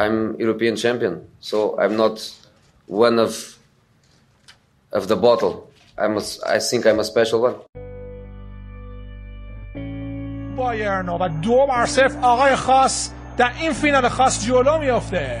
I'm European champion, so I'm not one of of the bottle. I'm a, I think I'm a special one. بایرن و دو بر صفر آقای خاص در این فینال خاص جلو میافته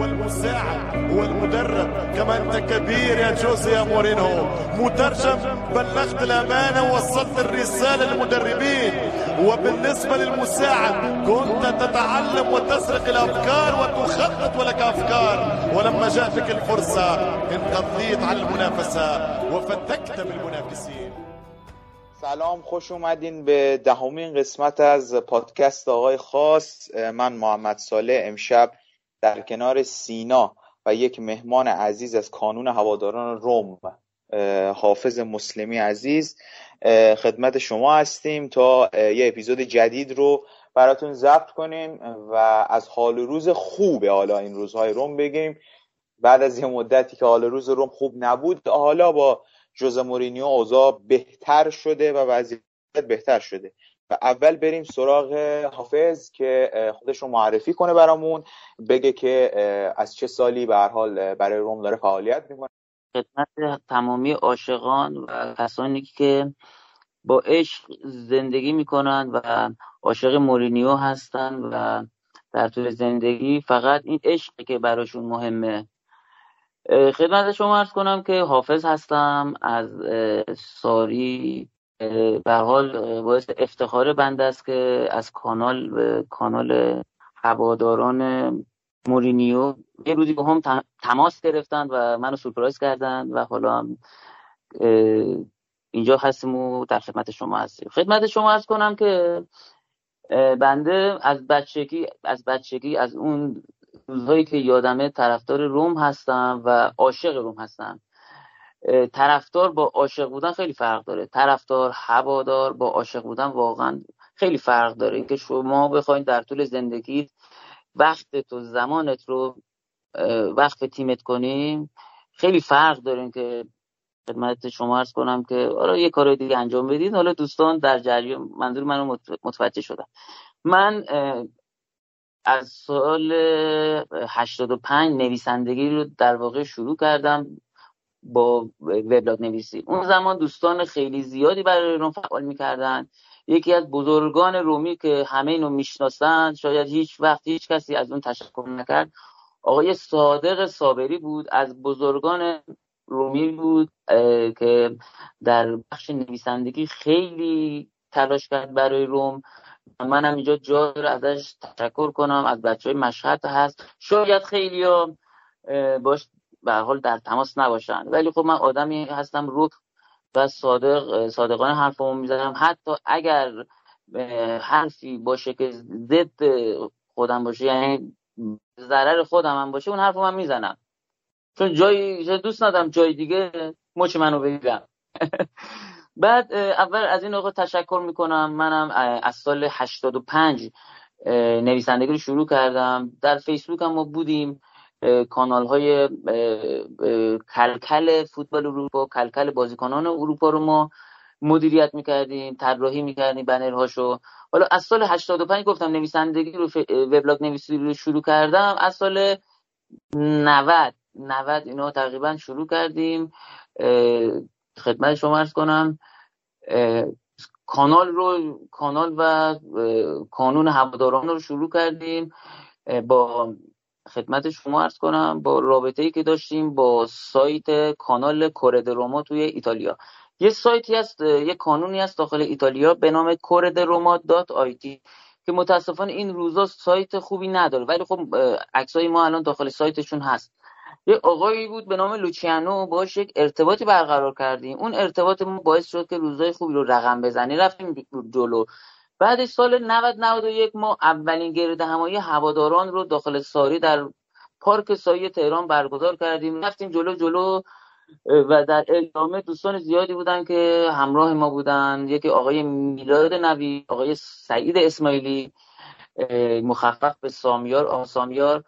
والمساعد والمدرب كما أنت كبير يا جوزي يا مورينو. مترجم بلغت الأمانة ووصلت الرسالة للمدربين. وبالنسبة للمساعد كنت تتعلم وتسرق الأفكار وتخطط ولك أفكار. ولما جاءتك الفرصة انقضيت على المنافسة وفتكت بالمنافسين. سلام خوش اومدین به دهمین قسمت از پادکست آقای خاص. من محمد صالح امشب در کنار سینا و یک مهمان عزیز از کانون هواداران روم حافظ مسلمی عزیز خدمت شما هستیم تا یه اپیزود جدید رو براتون ضبط کنیم و از حال روز خوب حالا این روزهای روم بگیم. بعد از یه مدتی که حال روز روم خوب نبود حالا با جوز مورینیو اوضاع بهتر شده و وضعیت بهتر شده. اول بریم سراغ حافظ که خودش رو معرفی کنه برامون بگه که از چه سالی به هر حال برای روم داره فعالیت می‌کنه. خدمت تمامی عاشقان و کسانی که با عشق زندگی می‌کنند و عاشق مورینیو هستند و در طول زندگی فقط این عشق که براشون مهمه. خدمت شما ارز کنم که حافظ هستم از ساری به حال باعث افتخار بنده است که از کانال به کانال هواداران مورینیو یه روزی با هم تماس گرفتن و منو سورپرایز کردن و حالا اینجا هستیم و در خدمت شما هستیم. خدمت شما ارز کنم که بنده از بچگی از بچگی از اون روزهایی که یادمه طرفدار روم هستم و عاشق روم هستم. طرفدار با عاشق بودن خیلی فرق داره. طرفدار هوادار با عاشق بودن واقعا خیلی فرق داره. اینکه شما بخواید در طول زندگی وقت تو زمانت رو وقت تیمت کنیم خیلی فرق داره. که خدمت شما ارز کنم که حالا یه کار دیگه انجام بدید حالا دوستان در جریان منظور منو متوجه شدم من از سال 85 نویسندگی رو در واقع شروع کردم. با وبلاگ نویسی اون زمان دوستان خیلی زیادی برای روم فعال می‌کردن. یکی از بزرگان رومی که همه اینو می‌شناسند شاید هیچ وقت هیچ کسی از اون تشکر نکرد آقای صادق صابری بود از بزرگان رومی بود که در بخش نویسندگی خیلی تلاش کرد برای روم. منم اینجا جا رو ازش تشکر کنم از بچه های مشهد هست. شاید خیلی باش به حال در تماس نباشن. ولی خب من آدمی هستم رو و صادق صادقانه حرفمو می‌زنم. حتی اگر حرفی باشه که ضد خودم باشه یعنی ضرر خودم هم باشه اون حرفو من می‌زنم. چون جایی دوست ندارم جای دیگه مچ منو بگیرم. بعد اول از این آقا تشکر می‌کنم. منم از سال 85 نویسندگی رو شروع کردم. در فیسبوک هم ما بودیم. کانال های کلکل فوتبال اروپا کلکل بازیکنان اروپا رو ما مدیریت می‌کردیم طراحی می‌کردیم بنرهاشو. حالا از سال 85 گفتم نویسندگی رو وبلاگ نویسی رو شروع کردم. از سال 90 90 اینا تقریبا شروع کردیم. خدمت شما ارز کنم کانال رو کانال و کانون هواداران رو شروع کردیم. با خدمت شما ارز کنم با رابطه ای که داشتیم با سایت کانال کورد روما توی ایتالیا. یه سایتی هست یه کانونی هست داخل ایتالیا به نام کورد روما دات آیتی که متاسفانه این روزا سایت خوبی نداره. ولی خب عکسای ما الان داخل سایتشون هست. یه آقایی بود به نام لوچیانو باش یک ارتباطی برقرار کردیم. اون ارتباط ما باعث شد که روزای خوبی رو رقم بزنی. رفتیم جلو. بعد سال 90 91 ما اولین گرد همایی هواداران رو داخل ساری در پارک سایه تهران برگزار کردیم. رفتیم جلو جلو و در ادامه دوستان زیادی بودن که همراه ما بودن. یکی آقای میلاد نوی آقای سعید اسماعیلی مخفف به سامیار آسامیار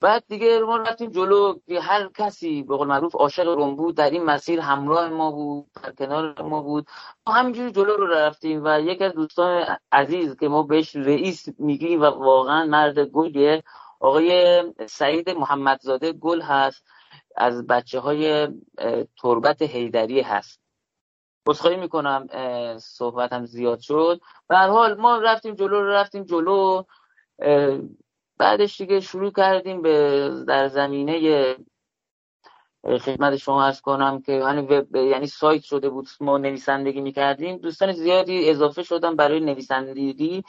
بعد دیگه ما رفتیم جلو هر کسی به قول معروف عاشق روم بود در این مسیر همراه ما بود در کنار ما بود. ما همینجوری جلو رو رفتیم و یکی از دوستان عزیز که ما بهش رئیس میگیم و واقعا مرد گلیه آقای سعید محمدزاده گل هست از بچه های تربت هیدری هست. بسخواهی می‌کنم صحبت هم زیاد شد. به حال ما رفتیم جلو رفتیم جلو بعدش دیگه شروع کردیم به در زمینه خدمت شما ارز کنم که یعنی, یعنی سایت شده بود. ما نویسندگی می‌کردیم. دوستان زیادی اضافه شدن برای نویسندگی.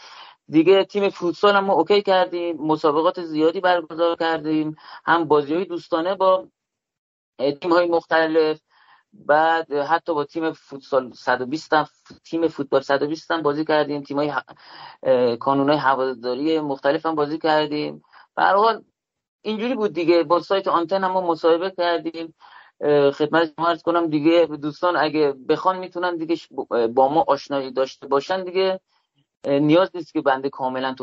دیگه تیم فوتسال هم ما اوکی کردیم. مسابقات زیادی برگزار کردیم. هم بازی های دوستانه با تیم های مختلف. بعد حتی با تیم فوتسال 120 هم تیم فوتبال 120 هم بازی کردیم. تیم های کانون های هواداری مختلف هم بازی کردیم. به حال اینجوری بود دیگه. با سایت آنتن هم مصاحبه کردیم. خدمت شما ارز کنم دیگه دوستان اگه بخوان می‌تونن دیگه با ما آشنایی داشته باشن دیگه نیاز نیست که بنده کاملا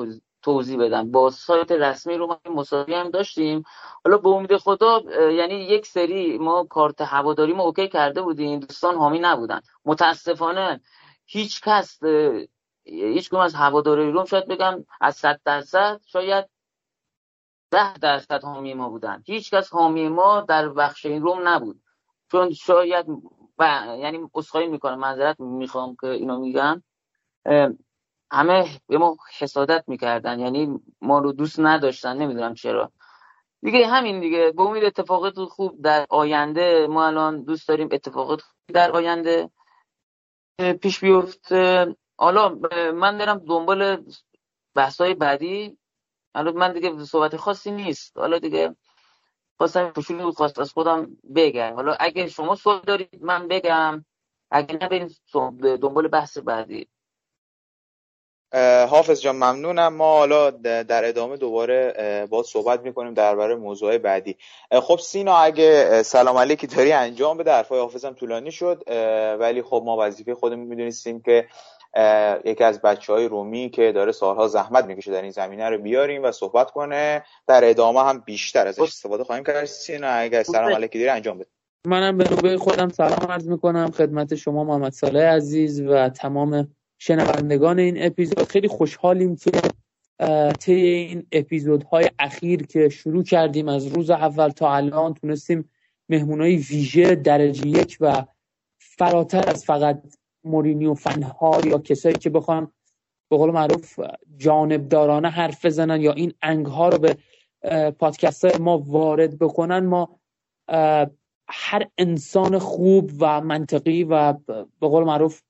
توضیح بدم. با سایت رسمی رو ما مسابقه هم داشتیم. حالا به امید خدا یعنی یک سری ما کارت هواداری ما اوکی کرده بودیم دوستان حامی نبودن. متاسفانه هیچ کس هیچ از هواداری روم شاید بگم از 100 درصد شاید ده درصد حامی ما بودن. هیچ کس حامی ما در بخش این روم نبود. چون شاید یعنی اسخایی می‌کنم معذرت می‌خوام که اینو میگم. همه به ما حسادت می‌کردن. یعنی ما رو دوست نداشتن نمی‌دونم چرا. دیگه همین دیگه. به امید اتفاقات خوب در آینده ما الان دوست داریم اتفاقات خوب در آینده پیش بیفت حالا من دارم دنبال بحثای بعدی. الان من دیگه صحبت خاصی نیست. حالا دیگه خواستم فشولی خواست از خودم بگم. حالا اگه شما سوال دارید من بگم. اگه نه دنبال بحث بعدی. حافظ جان ممنونم. ما حالا در ادامه دوباره با صحبت می‌کنیم درباره موضوع بعدی. خب سینا اگه سلام علیکی داری انجام بده. حرفای حافظم طولانی شد. ولی خب ما وظیفه خودمون می‌دونستیم که یکی از بچه های رومی که داره سالها زحمت می‌کشه در این زمینه رو بیاریم و صحبت کنه. در ادامه هم بیشتر ازش استفاده خواهیم کرد. سینا اگه سلام علیکی داری انجام بده. منم به نوبه خودم سلام عرض می‌کنم. خدمت شما محمد صالح عزیز و تمام شنوندگان این اپیزود خیلی خوشحالیم که طی این اپیزودهای اخیر که شروع کردیم از روز اول تا الان تونستیم مهمونای ویژه درجه یک و فراتر از فقط مورینیو فنها یا کسایی که بخوان به قول معروف جانبدارانه حرف بزنن یا این انگ ها رو به پادکست ما وارد بکنن ما هر انسان خوب و منطقی و به قول معروف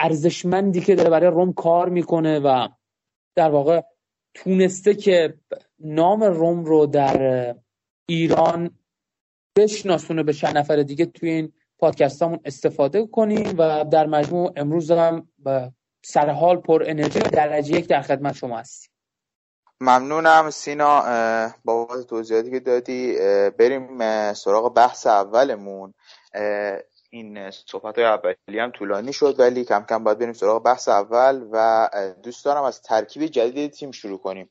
ارزشمندی که داره برای روم کار می‌کنه و در واقع تونسته که نام روم رو در ایران بشناسونه به چند نفر دیگه توی این پادکست همون استفاده کنیم و در مجموع امروز هم سرحال پر انرژی درجه یک در خدمت شما هستیم. ممنونم سینا بابت توضیحاتی که دادی. بریم سراغ بحث اولمون. این صحبت های اولی هم طولانی شد ولی کم کم باید بریم سراغ بحث اول و دوست دارم از ترکیب جدید تیم شروع کنیم.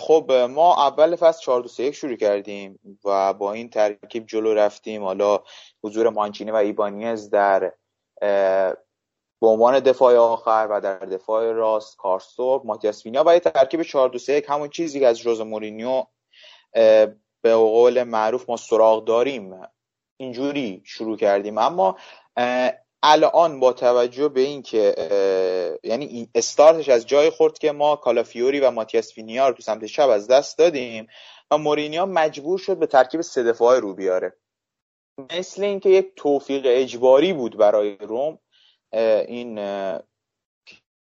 خب ما اول فصل 4 2 1 شروع کردیم و با این ترکیب جلو رفتیم. حالا حضور مانچینی و ایبانیز در به عنوان دفاع آخر و در دفاع راست کارسور ماتیاس وینیا و یه ترکیب 4 2 1 همون چیزی که از روز مورینیو به قول معروف ما سراغ داریم. اینجوری شروع کردیم. اما الان با توجه به اینکه یعنی استارتش از جای خورد که ما کالافیوری و ماتیاس فینیا رو تو سمت چپ از دست دادیم و مورینیا مجبور شد به ترکیب سه دفاعه رو بیاره. مثل اینکه یک توفیق اجباری بود برای روم این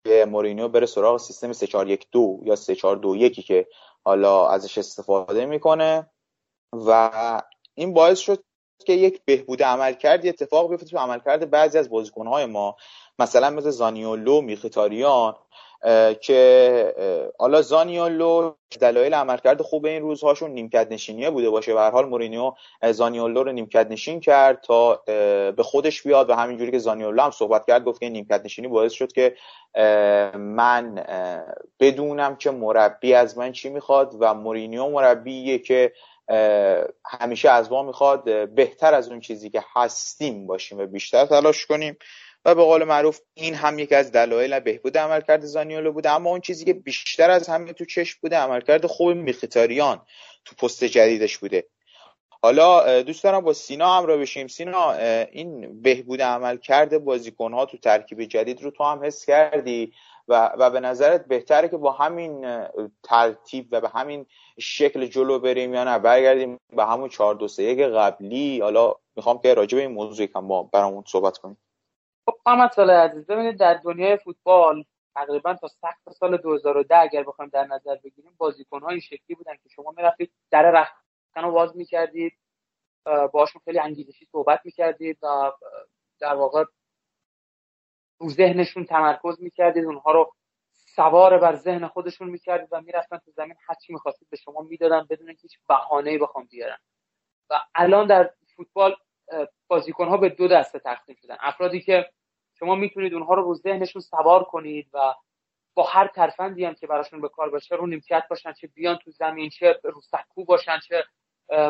که مورینیو بره سراغ سیستم 3412 یا 3421 که حالا ازش استفاده می‌کنه و این باعث شد که یک بهبود عمل کرد اتفاق بیفته تو عملکرد بعضی از بازیکنهای ما مثلا مثل زانیولو میخیتاریان که حالا زانیولو دلایل عملکرد خوب این روزهاشون نیمکت نشینیه بوده باشه. به هر حال مورینیو زانیولو رو نیمکت نشین کرد تا به خودش بیاد و همینجوری که زانیولو هم صحبت کرد گفت که نیمکت نشینی باعث شد که من بدونم که مربی از من چی می‌خواد و مورینیو مربیه که همیشه از ما می‌خواد بهتر از اون چیزی که هستیم باشیم و بیشتر تلاش کنیم. و به قول معروف این هم یکی از دلایل بهبود عملکرد زانیولو بوده. اما اون چیزی که بیشتر از همه تو چشم بوده عملکرد خوب میخیتاریان تو پست جدیدش بوده. حالا دوست دارم با سینا همراه بشیم. سینا این بهبود عملکرد بازیکنها تو ترکیب جدید رو تو هم حس کردی؟ و, و به نظرت بهتره که با همین ترتیب و به همین شکل جلو بریم یا نه؟ برگردیم به همون 4 2 3 قبلی. حالا می‌خوام که راجع به این موضوع کم با برامون صحبت کنیم. خب محمد سال عزیز. ببینید در دنیای فوتبال تقریبا تا سخت سال 2010 اگر بخوایم در نظر بگیریم بازیکن این شکلی بودن که شما می‌رفتید در رختکن رو باز می‌کردید باشون خیلی انگیزشی صحبت می‌کردید و در واقع رو ذهنشون تمرکز می‌کردید اونها رو سوار بر ذهن خودشون می‌کردید و می‌رفتن تو زمین. هر چی می‌خواستید به شما می‌دادن بدون اینکه هیچ بهانه‌ای بخوام بیارن و الان در فوتبال بازیکن ها به دو دسته تقسیم شدن. افرادی که شما می‌تونید اونها رو رو ذهنشون سوار کنید و با هر ترفندی هم که براشون به کار باشه رو نیمکت باشن چه بیان تو زمین چه رو سکو باشن چه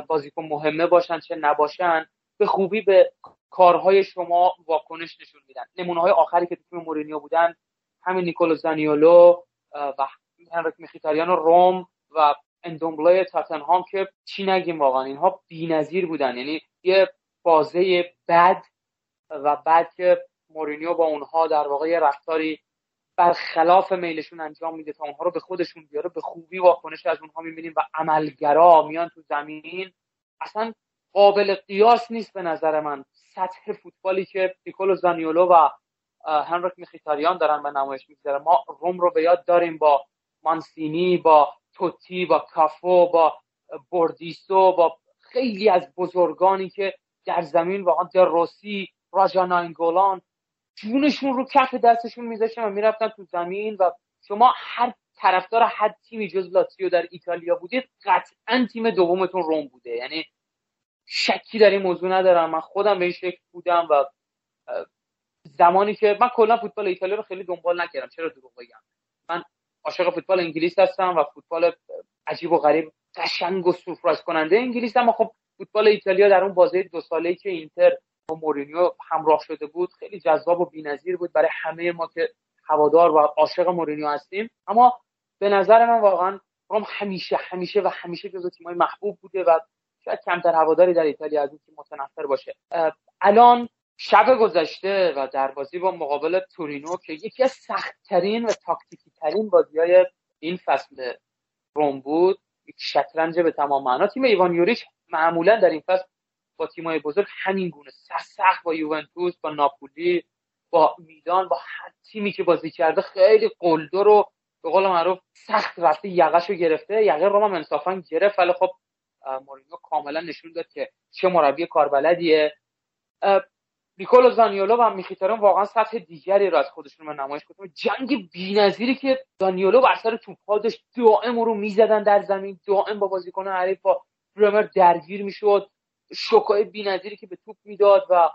بازیکن مهمه باشن چه نباشن. به خوبی به کارهای شما واکنش نشون میدن. نمونه های آخری که تیم مورینیو بودن همین نیکولو زانیولو و هنریک میخیتاریان و روم و اندومبله تاتنهام که چی نگیم واقعا اینها بی‌نظیر بودن. یعنی یه بازه بد و بعد که مورینیو با اونها در واقع رفتاری برخلاف میلشون انجام میده تا اونها رو به خودشون بیاره به خوبی واکنش از اونها می‌بینیم و عملگرا میان تو زمین. اصلا قابل قیاس نیست به نظر من. سطح فوتبالی که نیکولو زانیولو و هنریک میخیتاریان دارن به نمایش می‌گذاره ما روم رو به یاد داریم با مانسینی با توتی با کافو با بوردیسو با خیلی از بزرگانی که در زمین واقعا دروسی راجا ناینگولان جونشون رو کف دستشون میذاشتن و می‌رفتن تو زمین و شما هر طرفدار هر تیمی جز لاتسیو در ایتالیا بودید قطعا تیم دومتون روم بوده. یعنی شکی در این موضوع ندارم. من خودم به این شکل بودم و زمانی که من کلا فوتبال ایتالیا رو خیلی دنبال نکردم. چرا دروغ بگم؟ من عاشق فوتبال انگلیس هستم و فوتبال عجیب و غریب قشنگ و سورپرایز کننده انگلیس اما خب فوتبال ایتالیا در اون بازی دو ساله‌ای که اینتر با مورینیو همراه شده بود خیلی جذاب و بی‌نظیر بود برای همه ما که هوادار و عاشق مورینیو هستیم. اما به نظر من واقعا روم همیشه همیشه و همیشه جزو تیم‌های محبوب بوده و شاید کمتر هواداری در ایتالیا از اون تیم متنفر باشه. الان شب گذشته و در بازی با مقابل تورینو که یکی از سختترین و تاکتیکی ترین بازی های این فصل روم بود یک شطرنج به تمام معنا. تیم ایوان یوریچ معمولا در این فصل با تیمای بزرگ همین گونه سخت با یوونتوس با ناپولی با میدان با هر تیمی که بازی کرده خیلی قلدر رو به قول معروف سخت رفته یقش گرفته. یقه روم هم انصافا گرفت ولی خب مورینیو کاملا نشون داد که چه مربی کاربلدیه. نیکولو زانیولو و میخیتاران واقعا سطح دیگری رو از خودشون به نمایش گذاشتن جنگ بی‌نظیری که زانیولو بر سر توپ‌ها داشت دائم رو می‌زدن در زمین دائم با بازیکن حریف با برمر درگیر می‌شد. شوکای بی‌نظیری که به توپ می‌داد و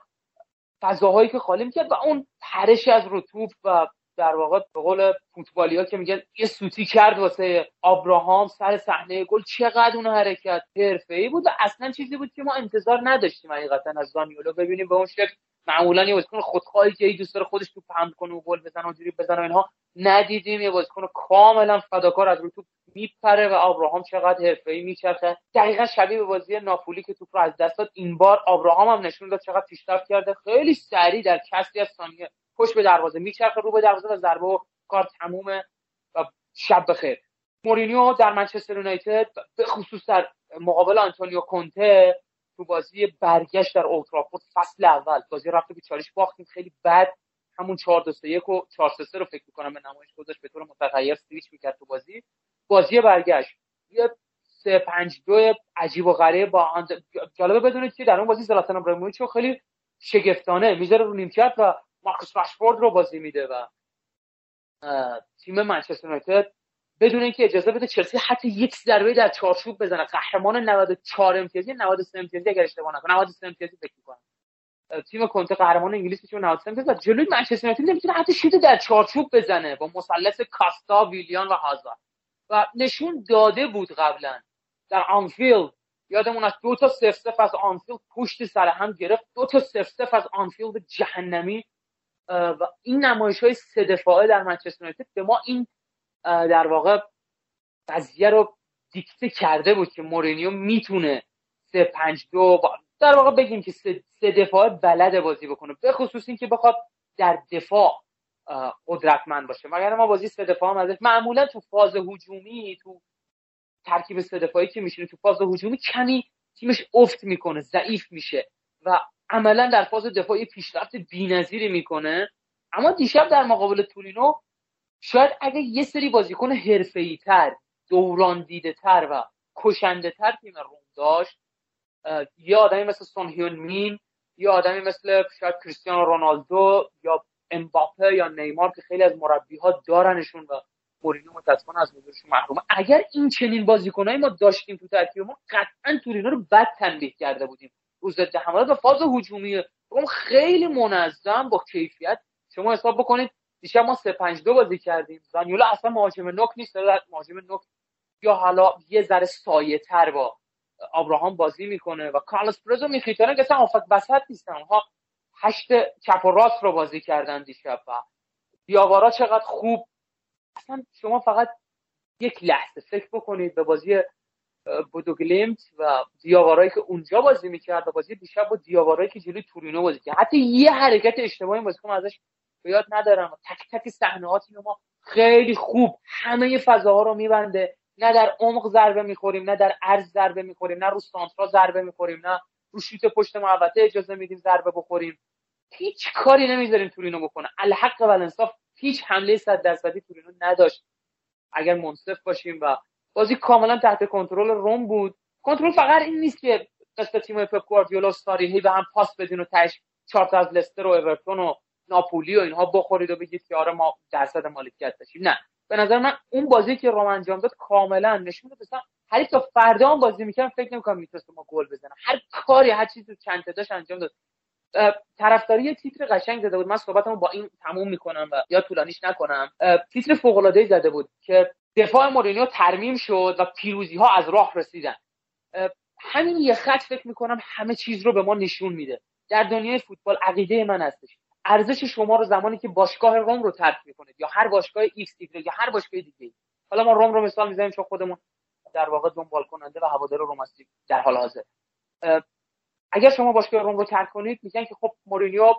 فضاهایی که خالی می‌کرد و اون پرش از رو توپ و در واقع به قول فوتبالی ها که میگن یه سوتی کرد واسه ابراهام سر صحنه گل چقدر اون حرکت حرفه‌ای بود و اصلا چیزی بود که ما انتظار نداشتیم حقیقتا از زانیولو ببینیم به اون شکل معمولا یه بازیکن خودخواهی که دوست داره خودش تو پند کنه و گل بزنه و بزنه اینها ندیدیم. یه بازیکن کاملا فداکار از رو توپ میپره و ابراهام چقدر حرفه‌ای میچرخه. دقیقا شبیه به بازی ناپولی که توپ رو از دست داد. این بار ابراهام هم نشون داد چقدر پیشرفت کرده. خیلی سریع در کسری از ثانیه پشت به دروازه میچرخه رو به دروازه و ضربه و کار تمومه و شب بخیر. مورینیو در منچستر یونایتد به خصوص در مقابل آنتونیو کونته تو بازی برگشت در اولدترافورد فصل اول. بازی رفته به چالش باختیم خیلی بد. همون 4 2 3 1 و 4 3 3 رو فکر می‌کنم به نمایش گذاشت به طور متغیر سویچ می‌کرد تو بازی. بازی برگشت. یه 3 5 2 عجیب و غریب با آن... جالبه بدونید که در اون بازی زلاتان ابراهیموویچ خیلی شگفتانه می‌ذاره رو نیمکت و مارکوس راشفورد رو بازی میده و تیم منچستر یونایتد بدون اینکه اجازه بده چلسی حتی یک ضربه در چارچوب بزنه. قهرمان 94 امتیازی 93 امتیازی اگر اشتباه نکنم. 93 امتیازی فکر کنم تیم کنته قهرمان انگلیس میشه 93 امتیاز و جلوی منچستر یونایتد نمی‌تونه حتی شوت در چارچوب بزنه با مثلث کاستا ویلیان و هازارد. و نشون داده بود قبلا در آنفیلد یادمون از دو تا صفر صفر از آنفیلد پشت سر هم گرفت. دو تا صفر صفر از آنفیلد جهنمی. و این نمایش های سه دفاعه در منچستر یونایتد به ما این در واقع قضیه رو دیکته کرده بود که مورینیو می‌تونه سه پنج دو در واقع بگیم که سه, سه دفاعه بلده بازی بکنه به خصوص اینکه بخواد در دفاع قدرتمند باشه. مگر ما بازی سه دفاع هم ازش معمولا تو فاز هجومی تو ترکیب سه دفاعی که میشینه تو فاز هجومی کمی تیمش افت می‌کنه ضعیف میشه. و عملا در فاز دفاعی پیشرفت بی‌نظیری می‌کنه. اما دیشب در مقابل تورینو شاید اگه یه سری بازیکن حرفه‌ای تر دوران دیده تر و کشنده تر تیم روم داشت یه آدمی مثل سون هیون مین یه آدمی مثل شاید کریستیانو رونالدو یا امباپه یا نیمار که خیلی از مربی ها دارنشون و مورینیو متاسفانه از حضورشون محرومه. اگر این چنین بازیکنایی ما داشتیم تو ترکیبمون قطعا تورینو رو بد تنبیه کرده بودیم. ضد حملات و فاز هجومی. روم خیلی منظم با کیفیت. شما حساب بکنید دیشب ما 3 5 2 بازی کردیم. زانیولا اصلا مهاجم نوک نیست مهاجم نوک یا حالا یه ذره سایه تر با ابراهام بازی می‌کنه و کارلوس پرزو میخیتانه که اصلا آفت بسط نیستن. اونها هشت چپ و راست رو بازی کردن دیشب و دیاوارا چقدر خوب. اصلا شما فقط یک لحظه فکر بکنید به بازی بودوگلیمت و دیاوارایی که اونجا بازی می‌کرد و بازی دیشب با دیاوارایی که جلوی تورینو بازی کرد. حتی یه حرکت اشتباهی بازیکن ازش به یاد ندارم. تک تک صحنه ما خیلی خوب همه فضاها رو میبنده. نه در عمق ضربه می‌خوریم نه در عرض ضربه می‌خوریم نه رو سانترا ضربه می‌خوریم نه رو شوت پشت محوطه اجازه میدیم ضربه بخوریم. هیچ کاری نمی‌ذاریم تورینو بکنه. الحق و الانصاف هیچ حمله صد درصدی تورینو نداشت. اگر منصف باشیم و بازی کاملا تحت کنترل روم بود. کنترل فقط این نیست که قصد تیم پپ گواردیولا ساری هی به هم پاس بدین و تاش چهار از لستر و اورتون و ناپولی و اینها بخورید و بگید که آره ما درصد مالکیت داشتیم. نه. به نظر من اون بازی که روم انجام داد کاملا نشون میده مثلا هر تا فردا هم بازی می‌کردم فکر نمی‌کنم می‌تونست ما گل بزنم هر کاری هر چیزی چند داشت انجام داد. طرفداری تیتر قشنگ زده بود. من صحبتمو با این تموم می‌کنم زیاد طولانیش نکنم. تیتر فوق العاده زده بود که دفاع مورینیو ترمیم شد و پیروزی ها از راه رسیدن. همین یه خط فکر می‌کنم همه چیز رو به ما نشون میده. در دنیای فوتبال عقیده من هستش. ارزش شما رو زمانی که باشگاه روم رو ترک می‌کنید یا هر باشگاه ایکس یا هر باشگاه دیگه حالا ما روم رو مثال می‌زنیم چون خودمون در واقع دنبال کننده و هوادار روم هستیم در حال حاضر. اگر شما باشگاه روم رو ترک کنید میگن که خب مورینیو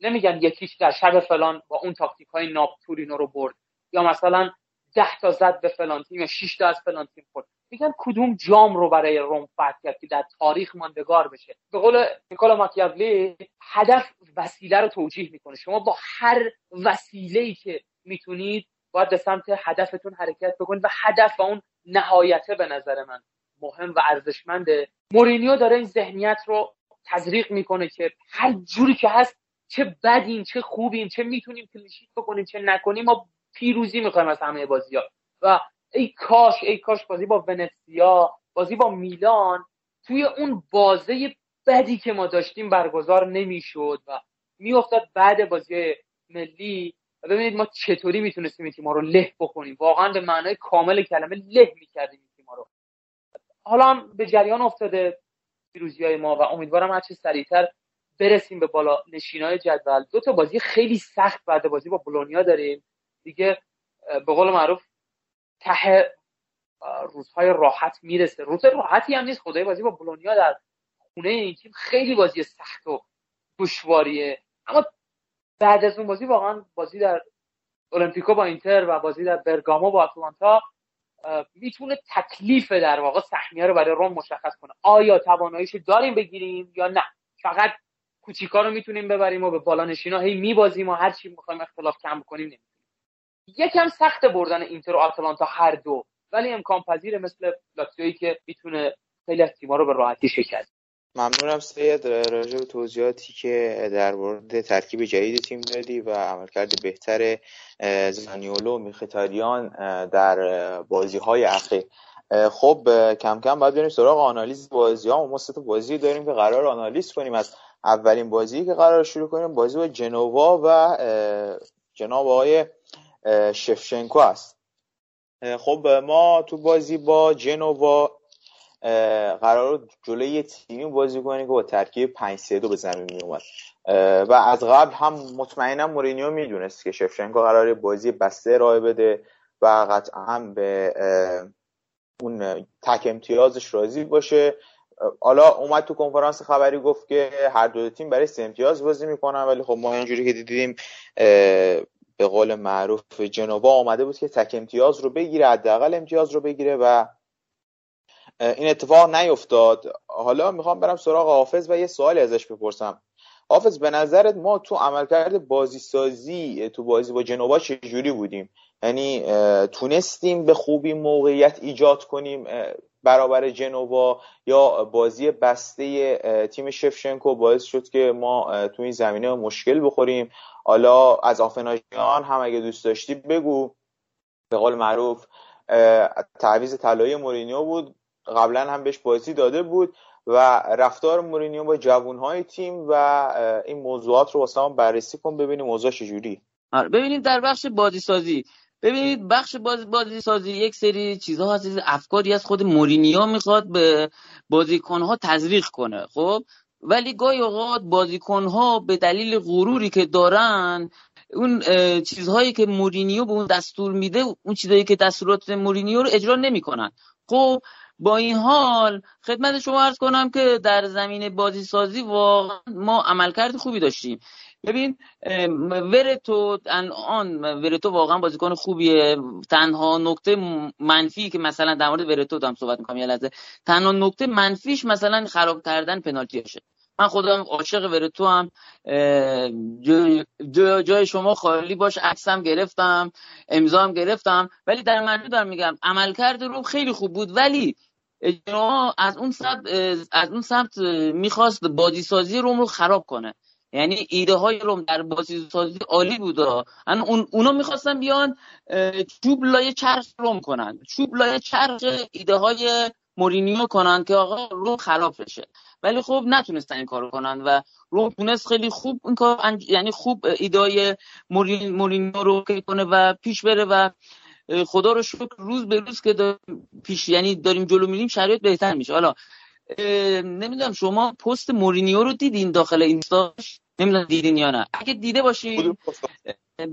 نمیگن یکیش در شب فلان با اون تاکتیک های ناپ تورینو رو برد. یا مثلا ده تا زد به فلان تیم 6 تا از فلان تیم خورد. میگن کدوم جام رو برای روم فتح کرد که در تاریخ ماندگار بشه؟ به قول نیکولا ماکیاولی هدف وسیله رو توجیه می‌کنه. شما با هر وسیله که می‌تونید باید به سمت هدفتون حرکت بکنید و هدف و اون نهایته به نظر من مهم و ارزشمنده مورینیو داره این ذهنیت رو تزریق می‌کنه که هر جوری که هست چه بدیم چه خوبیم چه می‌تونیم کلیشیت بکنیم چه نکنیم ما پیروزی می‌خوایم از همه بازی ها و ای کاش ای کاش بازی با ونتسیا بازی با میلان توی اون بازه بدی که ما داشتیم برگزار نمی‌شد و میافتاد بعد بازی ملی. و ببینید ما چطوری می‌تونستیم این تیما رو له بکنیم. واقعا به معنای کامل کلمه له می‌کردیم این تیما رو. حالا هم به جریان افتاده پیروزی های ما و امیدوارم هرچی سریعتر برسیم به بالا نشین های جدول. دو تا بازی خیلی سخت بعد بازی با بولونیا داریم. دیگه به قول معروف ته روزهای راحت می‌رسه. روز راحتی هم نیست. خدای بازی با بولونیا در خونه این تیم خیلی بازی سخت و دشواریه. اما بعد از اون بازی واقعا بازی در المپیکو با اینتر و بازی در برگامو با آتلانتا می‌تونه تکلیف در واقع سهمیه رو برای روم مشخص کنه. آیا تواناییشو داریم بگیریم یا نه؟ فقط کوچیکا رو می‌تونیم ببریم و به بالا نشینا هی میبازیم و هر چی می‌خوایم اختلاف کم کنیم یکم سخت بردن اینتر و آتلانتا هر دو. ولی امکان پذیره مثل لاتزیویی که می‌تونه خیلی از تیم‌ها رو به راحتی شکست. ممنونم سید. راجع به توضیحاتی که در مورد ترکیب جدید تیم دادی و عملکرد بهتر زانیولو و میخیتاریان در بازی های اخیر خب کم کم باید بریم سراغ آنالیز بازی ها ما سه بازی داریم که قرار آنالیز کنیم. از اولین بازی که قرار شروع کنیم بازی با جنوا و جناب آقای شفشنکو است. خب ما تو بازی با جنوا قرار جلوی یه تیمی بازی کنیم که با ترکیب 5 3 2 به زمین می اومد و از قبل هم مطمئنا مورینیو می‌دونست که شفشنکو قرار بازی بسته ارائه بده و قطعا به اون تک امتیازش راضی باشه. حالا اومد تو کنفرانس خبری گفت که هر دو تیم برای سه امتیاز بازی می‌کنن ولی خب ما اینجوری که دیدیم به قول معروف جنوا آمده بود که تک امتیاز رو بگیره حداقل امتیاز رو بگیره و این اتفاق نیفتاد. حالا می‌خوام برم سراغ حافظ و یه سوالی ازش بپرسم. حافظ به نظرت ما تو عملکرد بازی سازی تو بازی با جنوا چجوری بودیم؟ یعنی تونستیم به خوبی موقعیت ایجاد کنیم؟ برابر جنوا یا بازی بسته تیم شفشنکو باعث شد که ما تو این زمینه مشکل بخوریم. حالا از آفناژیان هم اگه دوست داشتی بگو. به قول معروف تعویز طلایی مورینیو بود. قبلا هم بهش بازی داده بود و رفتار مورینیو با جوانهای تیم و این موضوعات رو واسه بررسی کن ببینیم موضوع چجوری. آره ببینید در بخش بازی سازی ببینید بخش بازی, بازی سازی یک سری چیزها هست افکاری از خود مورینیو می‌خواد به بازیکنها تزریق کنه خب؟ ولی گاهی اوقات بازیکنها به دلیل غروری که دارن اون چیزهایی که مورینیو به اون دستور میده اون چیزهایی که دستورات مورینیو رو اجرا نمی‌کنن. خب با این حال خدمت شما عرض کنم که در زمین بازی سازی واقعا ما عملکرد خوبی داشتیم. ببین ورتو آن ورتو واقعا بازیکن خوبیه. تنها نکته منفی که مثلا در مورد ورتو دارم صحبت می‌کنم یه لحظه. تنها نکته منفیش مثلا خراب کردن پنالتیشه من خودم عاشق ورتو هم جای شما خالی باش عکسم گرفتم امضا هم گرفتم. ولی در معنی دارم میگم عملکرد رو خیلی خوب بود. ولی از اون سمت از اون سمت می‌خواست بازی سازی روم رو خراب کنه. یعنی ایده های روم در بازی سازی عالی بود. اون اونا می‌خواستن بیان چوب لای چرخ روم کنن. چوب لای چرخ ایده های مورینیو کنن که آقا روم خراب بشه. ولی خب نتونستن این کارو کنن و روم تونست خیلی خوب این کار یعنی خوب ایدای مورینیو رو کنه و پیش بره و خدا رو شکر روز به روز که پیش یعنی داریم جلو میریم شرایط بهتر میشه. حالا نمی‌دونم شما پست مورینیو رو دیدین داخل اینستاش نمی‌دونم دیدین یا نه. اگه دیده باشین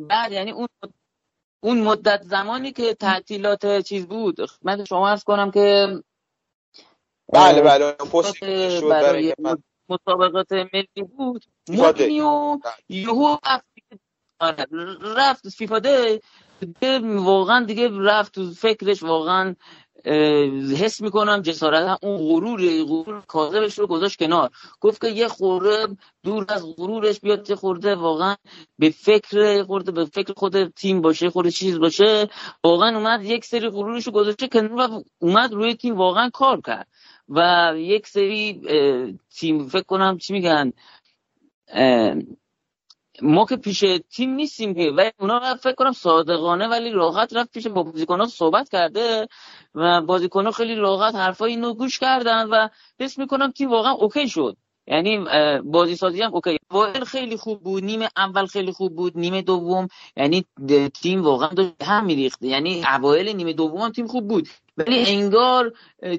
بعد یعنی اون اون مدت زمانی که تعطیلات چیز بود من شما عرض کنم که بله بله پست برای مسابقات ملی بود. مورینیو بله. یهو رفت رفت فیفا واقعا دیگه رفت تو فکرش واقعا حس می‌کنم جسارت اون غرور غرور کاذبش رو گذاشت کنار. گفت که یه خورده دور از غرورش بیاد یه خورده واقعا به فکر خورده به فکر خود تیم باشه خود چیز باشه. واقعا اومد یک سری غرورش رو گذاشته کنار و اومد روی تیم واقعا کار کرد. و یک سری تیم فکر کنم چی میگن؟ ما که پیش تیم نیستیم که ولی اونا فکر کنم صادقانه ولی راحت رفت پیش با بازیکن‌ها صحبت کرده و بازیکن‌ها خیلی راحت حرفای اینو گوش کردن و حس می‌کنم تیم واقعا اوکی شد. یعنی بازی سازی هم اوکی. اول خیلی خوب بود نیم اول خیلی خوب بود نیم دوم. یعنی تیم واقعا داشت هم میریخت. یعنی اوایل نیمه دوم تیم خوب بود. ولی انگار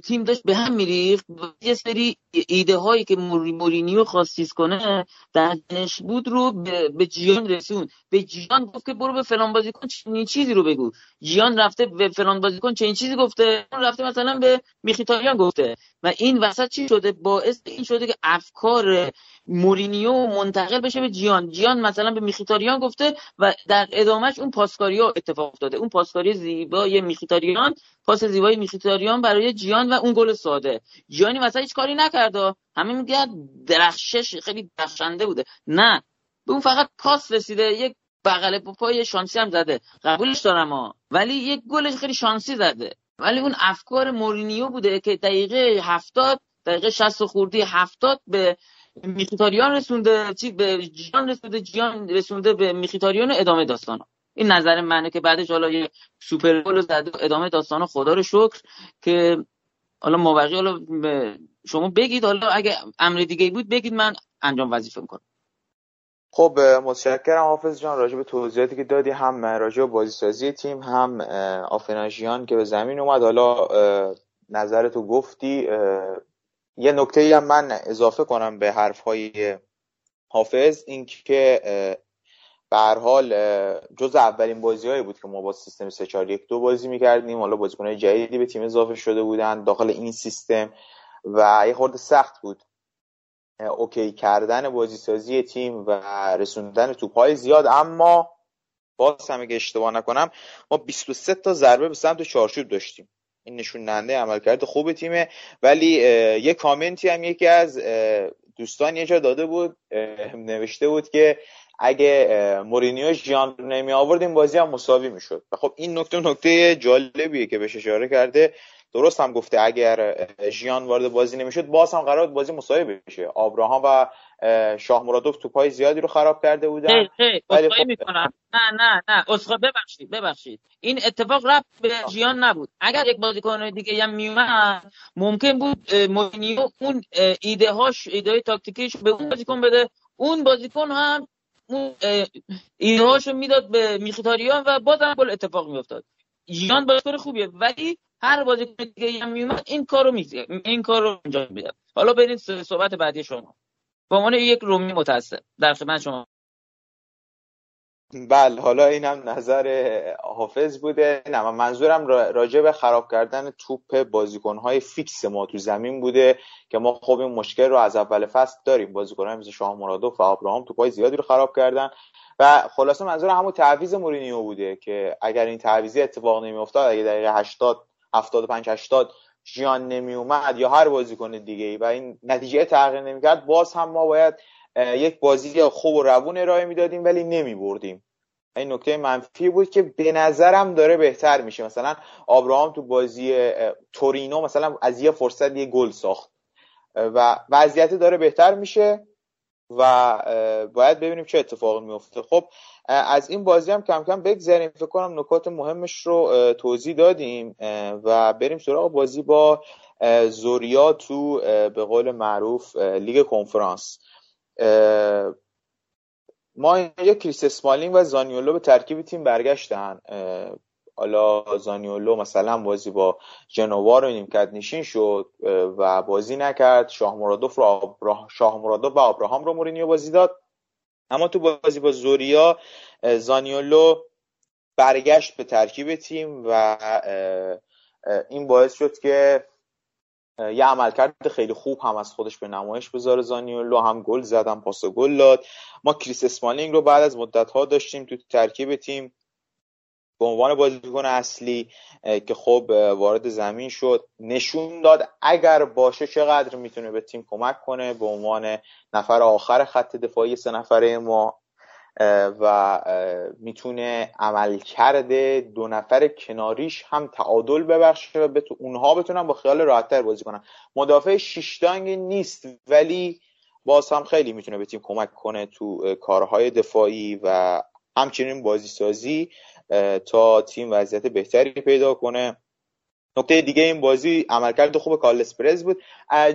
تیم داشت به هم میریخت. یه سری ایده هایی که مورینیو خواست چیز کنه در بود رو به جیان رسون. به جیان گفت که برو به فلان بازیکن چنین چیزی رو بگو. جیان رفته به فلان بازیکن چنین چیزی گفته. رفته مثلا به میخیتاریان گفته. و این وسط چی شده؟ باعث این شده که افکار مورینیو منتقل بشه به جیان. جیان مثلا به میخیتاریان گفته و در ادامهش اون پاسکاری ها اتفاق افتاده. اون پاسکاری زیبای میخیتاریان پاس زیبای میخیتاریان برای جیان و اون گل ساده. جیانی مثلا هیچ کاری نکرده همه میگه درخشش خیلی درخشنده بوده. نه. به اون فقط پاس رسیده یک بغل پای شانسی هم زده. قبولش دارم ها. ولی یک گلش خیلی شانسی زده. ولی اون افکار مورینیو بوده که دقیقه هفتاد دقیقه 60 خوردی 70 به میخیتاریان رسونده چی به جیان رسونده جیان رسونده به میخیتاریان ادامه داستان این نظر منه که بعدش حالا یه سوپر گل زده ادامه داستان خدا رو شکر که حالا موقعی حالا شما بگید حالا اگه امر دیگه بود بگید من انجام وظیفه می‌کنم. خب متشکرم حافظ جان. راجع به توضیحاتی که دادی هم راجع به بازی سازی تیم هم آفناژیان که به زمین اومد. حالا نظرتو گفتی یه نکته هم من اضافه کنم به حرف های حافظ اینکه به هر حال جز اولین بازی بود که ما با سیستم 3 4 1 2 بازی می‌کردیم. حالا بازیکنهای جدیدی به تیم اضافه شده بودن داخل این سیستم و یه خورده سخت بود. اوکی کردن بازی سازی تیم و رسوندن توپ زیاد. اما باز هم اگه اشتباه نکنم ما 23 تا ضربه به سمت چارچوب داشتیم. این نشون دهنده عملکرد خوب تیمه. ولی یه کامنتی هم یکی از دوستان یه جا داده بود نوشته بود که اگه مورینیو ژیان نمی آورد بازی هم مساوی می‌شد و خب این نکته نکته جالبیه که بهش اشاره کرده. درست هم گفته اگر ژیان وارد بازی نمی‌شد باز هم قرار بازی مساوی بشه. آبراهام و شاه مرادوف توپای زیادی رو خراب کرده بودن. ولی خب... می‌کنم. نه نه نه. اسخا ببخشید ببخشید. این اتفاق رفت به ژیان نبود. اگر یک بازیکن دیگه هم میومد ممکن بود مورینیو اون ایده هاش ایده تاکتیکیش به اون بازیکن بده. اون بازیکن هم اون هاشو می‌داد به میخیتاریان و بازم گل اتفاق میافتاد. ژیان بازیکن خوبیه ولی هر بازیکن دیگه هم میومد این کارو می این کارو انجام می‌داد. حالا برید صحبت بعدی شما. به عنوان یک رومی متاسف در خدمت شما بله حالا این هم نظر حافظ بوده. نه من منظورم راجع به خراب کردن توپ بازیکنهای فیکس ما تو زمین بوده که ما خب این مشکل رو از اول فصل داریم. بازیکنهای مثل شاه مرادوف و ابراهام توپای زیادی رو خراب کردن. و خلاصه منظور همون تعویض مورینیو بوده که اگر این تعویضی اتفاق نمیافتاد اگه دقیقه 80 75 80 ژیان نمی اومد یا هر بازیکن دیگه ای و این نتیجه تغییر نمی‌کرد باز هم ما باید یک بازی خوب و روون ارائه می‌دادیم ولی نمی بردیم این نکته منفی بود که به نظرم داره بهتر میشه. مثلا آبراهام تو بازی تورینو مثلا از یه فرصت یه گل ساخت. و وضعیت داره بهتر میشه و باید ببینیم چه اتفاقی میفته خب از این بازی هم کم کم بگذریم. فکر کنم نکات مهمش رو توضیح دادیم و بریم سراغ بازی با زوریا تو به قول معروف لیگ کنفرانس. ما اینجا کریس اسمالینگ و زانیولو به ترکیب تیم برگشتن. حالا زانیولو مثلا بازی با جنوا رو نیمکت نشین شد و بازی نکرد. شاه مرادوف رو شاه مرادوف و ابراهام رو مورینیو بازی داد. اما تو بازی با زوریا زانیولو برگشت به ترکیب تیم و این باعث شد که یه عملکرد خیلی خوب هم از خودش به نمایش بذاره زانیولو. هم گل زد هم پاس گل داد. ما کریس اسمالینگ رو بعد از مدت ها داشتیم تو ترکیب تیم به عنوان بازیکن اصلی که خب وارد زمین شد نشون داد اگر باشه چقدر می‌تونه به تیم کمک کنه. به عنوان نفر آخر خط دفاعی سه نفره ما و می‌تونه عمل کرده دو نفر کناریش هم تعادل ببخشه و بتو اونها بتونن با خیال راحتتر بازی کنن. مدافع شیشتانگ نیست ولی باز هم خیلی می‌تونه به تیم کمک کنه تو کارهای دفاعی و همچنین بازی سازی تا تیم وضعیت بهتری پیدا کنه. نکته دیگه این بازی عملکرد خوب کارلس پرز بود.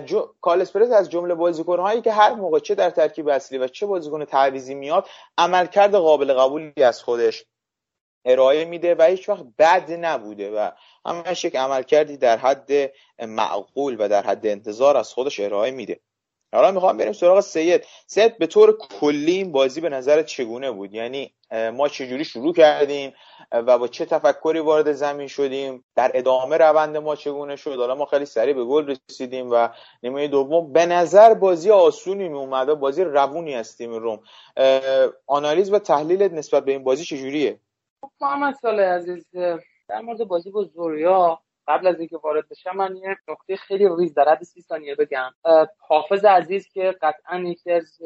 جو... کارلس پرز از جمله بازیکنهایی که هر موقع چه در ترکیب اصلی و چه بازیکن تعویزی میاد عملکرد قابل قبولی از خودش ارائه میده و هیچ وقت بد نبوده و همش یک عملکردی در حد معقول و در حد انتظار از خودش ارائه میده. حالا می‌خوام بریم سراغ سید. سید به طور کلی این بازی به نظر چگونه بود؟ یعنی ما چجوری شروع کردیم؟ و با چه تفکری وارد زمین شدیم؟ در ادامه روند ما چگونه شد؟ حالا ما خیلی سریع به گل رسیدیم و نیمه دوم. به نظر بازی آسونی می اومد بازی روونی از تیم روم. آنالیز و تحلیل نسبت به این بازی چجوریه؟ محمد سال عزیز در مورد بازی با زوریا قبل از اینکه وارد بشم من یه نکته خیلی ریز در حد سی ثانیه بگم. حافظ عزیز که قطعا یکی از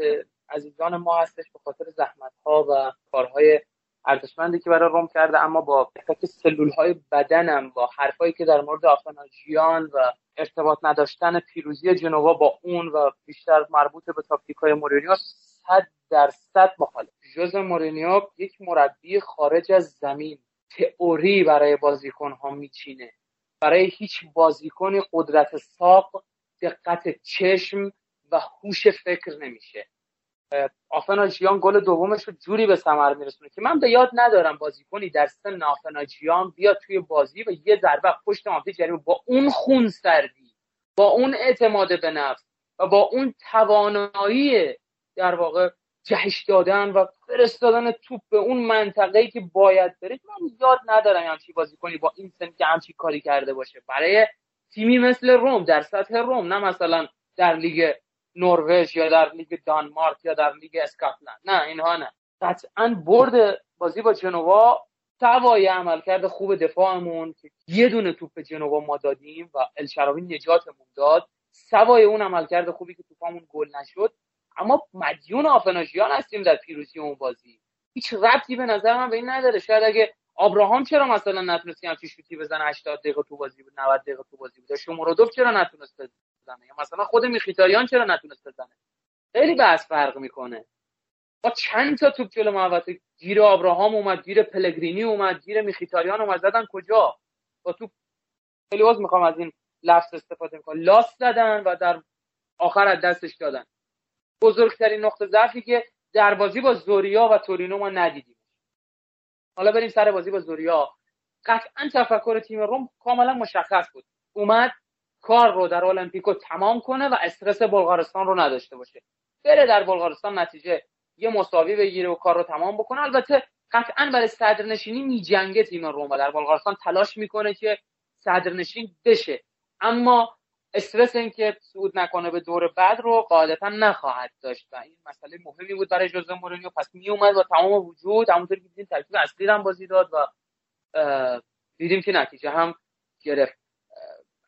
عزیزان ما هستش به خاطر زحمت ها و کارهای ارزشمندی که برای روم کرده اما با تک تک سلول های بدنم با حرفایی که در مورد آفناژیان و ارتباط نداشتن پیروزی جنوا با اون و بیشتر مربوط به تاکتیک های مورینیو صد درصد مخالف. جوز مورینیو یک مربی خارج از زمین تئوری برای بازیکن ها میچینه. برای هیچ بازیکن قدرت ساق دقت چشم و هوش فکر نمیشه. آفناجیان گل دومش رو جوری به ثمر میرسونه که من به یاد ندارم بازیکنی در سن آفناجیان بیاد توی بازی و یه ضربه پشت منطقه جریمه با اون خون سردی با اون اعتماد به نفس و با اون توانایی در واقع جهش دادن و فرستادن توپ به اون منطقه‌ای که باید بره. من یاد ندارم همچی بازیکنی با این سن که همچی کاری کرده باشه. برای تیمی مثل روم در سطح روم نه مثلا در لیگ نروژ یا در لیگ دانمارک یا در لیگ اسکاتلند. نه اینها نه. قطعا برد بازی با جنوا سوای عملکرد خوب دفاعمون که یه دونه توپ جنوا ما دادیم و الشراوی نجاتمون داد. سوای اون عملکرد خوبی که توپامون گل نشد. اما مدیون آفناژیان هستیم در پیروزی اون بازی. هیچ ربطی به نظر من به این نداره. شاید اگه آبراهام چرا مثلا نتونست همچین شوتی بزنه 80 دقیقه تو بازی بود 90 دقیقه تو بازی بود شمرودوف چرا نتونست بزنه؟ یا مثلا خود میخیتاریان چرا نتونست بزنه؟ خیلی بحث فرق می‌کنه. با چند تا توپ جلو محوطه گیر آبراهام اومد گیر پلگرینی اومد گیر میخیتاریان اومد زدن کجا؟ با توپ خیلی می‌خوام از این لفظ استفاده کنم. لاس زدن و در آخر از دستش دادن. بزرگترین نقطه ضعفی که در بازی با زوریا و تورینو ما ندیدیم. حالا بریم سر بازی با زوریا. قطعا تفکر تیم روم کاملا مشخص بود. اومد کار رو در المپیکو تمام کنه و استرس بلغارستان رو نداشته باشه. بره در بلغارستان نتیجه یه مساوی بگیره و کار رو تمام بکنه. البته قطعا برای صدرنشینی میجنگه تیم روم و در بلغارستان تلاش می‌کنه که صدرنشین بشه. اما استرس اینکه صعود نکنه به دور بعد رو قاعدتا نخواهد داشت و این مسئله مهمی بود برای جوزه مورینیو. پس می اومد با تمام وجود همونطور که دیدیم ترکیب اصلی هم بازی داد و دیدیم که نتیجه هم گرفت.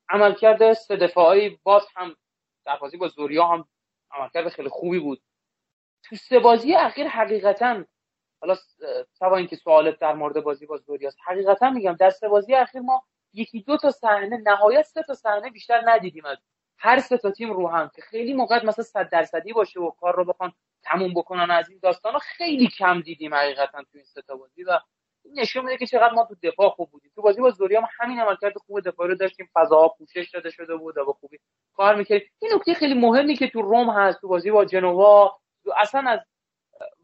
عملکرد سه دفاعی باز هم در بازی با زوریا هم عملکرد خیلی خوبی بود. تو سه بازی اخیر حقیقتا حالا سوا اینکه سوالت در مورد بازی با زوریاست حقیقتا میگم در سه بازی اخیر ما یکی دو تا صحنه نهایت سه تا صحنه بیشتر ندیدیم از هر سه تا تیم رو هم که خیلی موقع مثلا صد درصدی باشه و کار رو بخوان تموم بکنن از این داستان خیلی کم دیدیم حقیقتا تو این سه تا بازی و نشون میده که چقدر ما تو دفاع خوب بودیم. تو بازی با زوریا هم همین عملکرد خوب دفاعی رو داشتیم فضاها پوشش داده شده بود و با خوبی کار می‌کردیم این نکته خیلی مهمی که تو روم هست تو بازی با جنوا اصلا از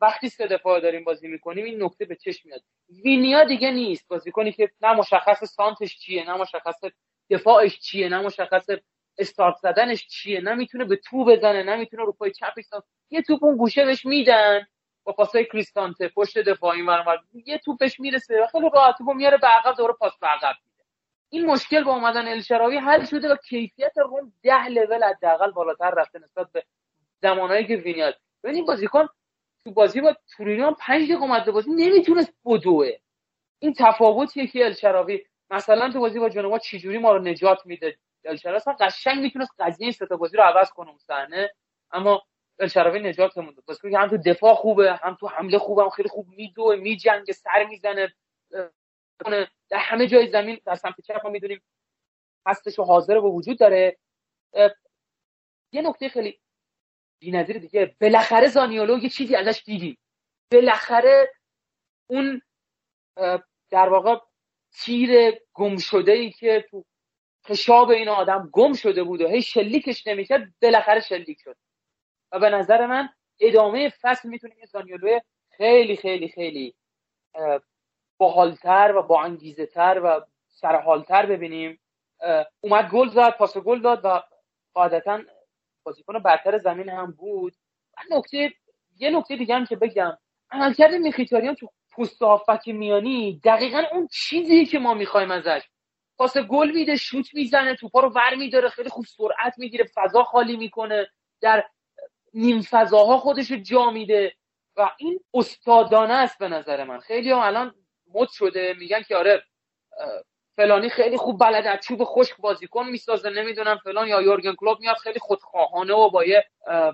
وقتی سه دفاع داریم بازی می‌کنیم این نکته به چشم میاد. وینیا دیگه نیست. بازیکنی که نه مشخص سانتش چیه نه مشخص دفاعش چیه نه مشخص استارت زدنش چیه نه می‌تونه به تو بزنه نه می‌تونه رو پای چپش یه توپ اون گوشه بهش میدن با پاسای کریستانته پشت دفاعی ور یه توپش می‌رسه. و خیلی راحت توپو میاره به عقب دوره پاس به عقب میده. این مشکل با اومدن الشراوی حل شده و کیفیت روم ده لول حداقل بالاتر رفته نسبت به زمانهایی که وینیاد ببین بازیکن تو بازی با تورینو هم 5 دقیقه اومد بازی نمی‌تونست بدوه این تفاوتیه که الشراوی. مثلا تو بازی با جنوا چجوری ما رو نجات میده؟ الشراوی اصلا قشنگ می‌تونست قضیه این سه بازی رو عوض کنه اون صحنه اما الشراوی نجاتمون داد. بازیکن هم تو دفاع خوبه هم تو حمله خوبه هم خیلی خوب میدوه میجنگه سر می‌زنه در همه جای زمین در سمت چپ ما می‌دونیم هستش و حاضر و وجود داره. یه نکته خیلی بی‌نظیر دیگه. بالاخره زانیولو یه چیزی ازش دیدیم. بالاخره اون در واقع تیر گم شده ای که تو خشاب این آدم گم شده بود و هی شلیکش نمی‌کرد بالاخره شلیک شد. و به نظر من ادامه فصل می‌تونیم یه زانیولو خیلی خیلی خیلی باحالتر و با انگیزه تر و سرحالتر ببینیم. اومد گل زد پاس گل داد و قاعدتا بازیکن برتر زمین هم بود. نکته یه نکته دیگه هم که بگم. عملکرد میخیتاریان تو پست هافک میانی دقیقا اون چیزی که ما می‌خوایم ازش. پاس گل میده شوت می‌زنه توپا رو ور میداره خیلی خوب سرعت می‌گیره فضا خالی می‌کنه. در نیم فضاها خودش جا میده. و این استادانه است به نظر من. خیلی هم الان مد شده میگن که آره فلانی خیلی خوب بلد از چوب خشک بازیکن می‌سازه نمی‌دونم فلان یا یورگن کلوب میاد خیلی خودخواهانه و با یه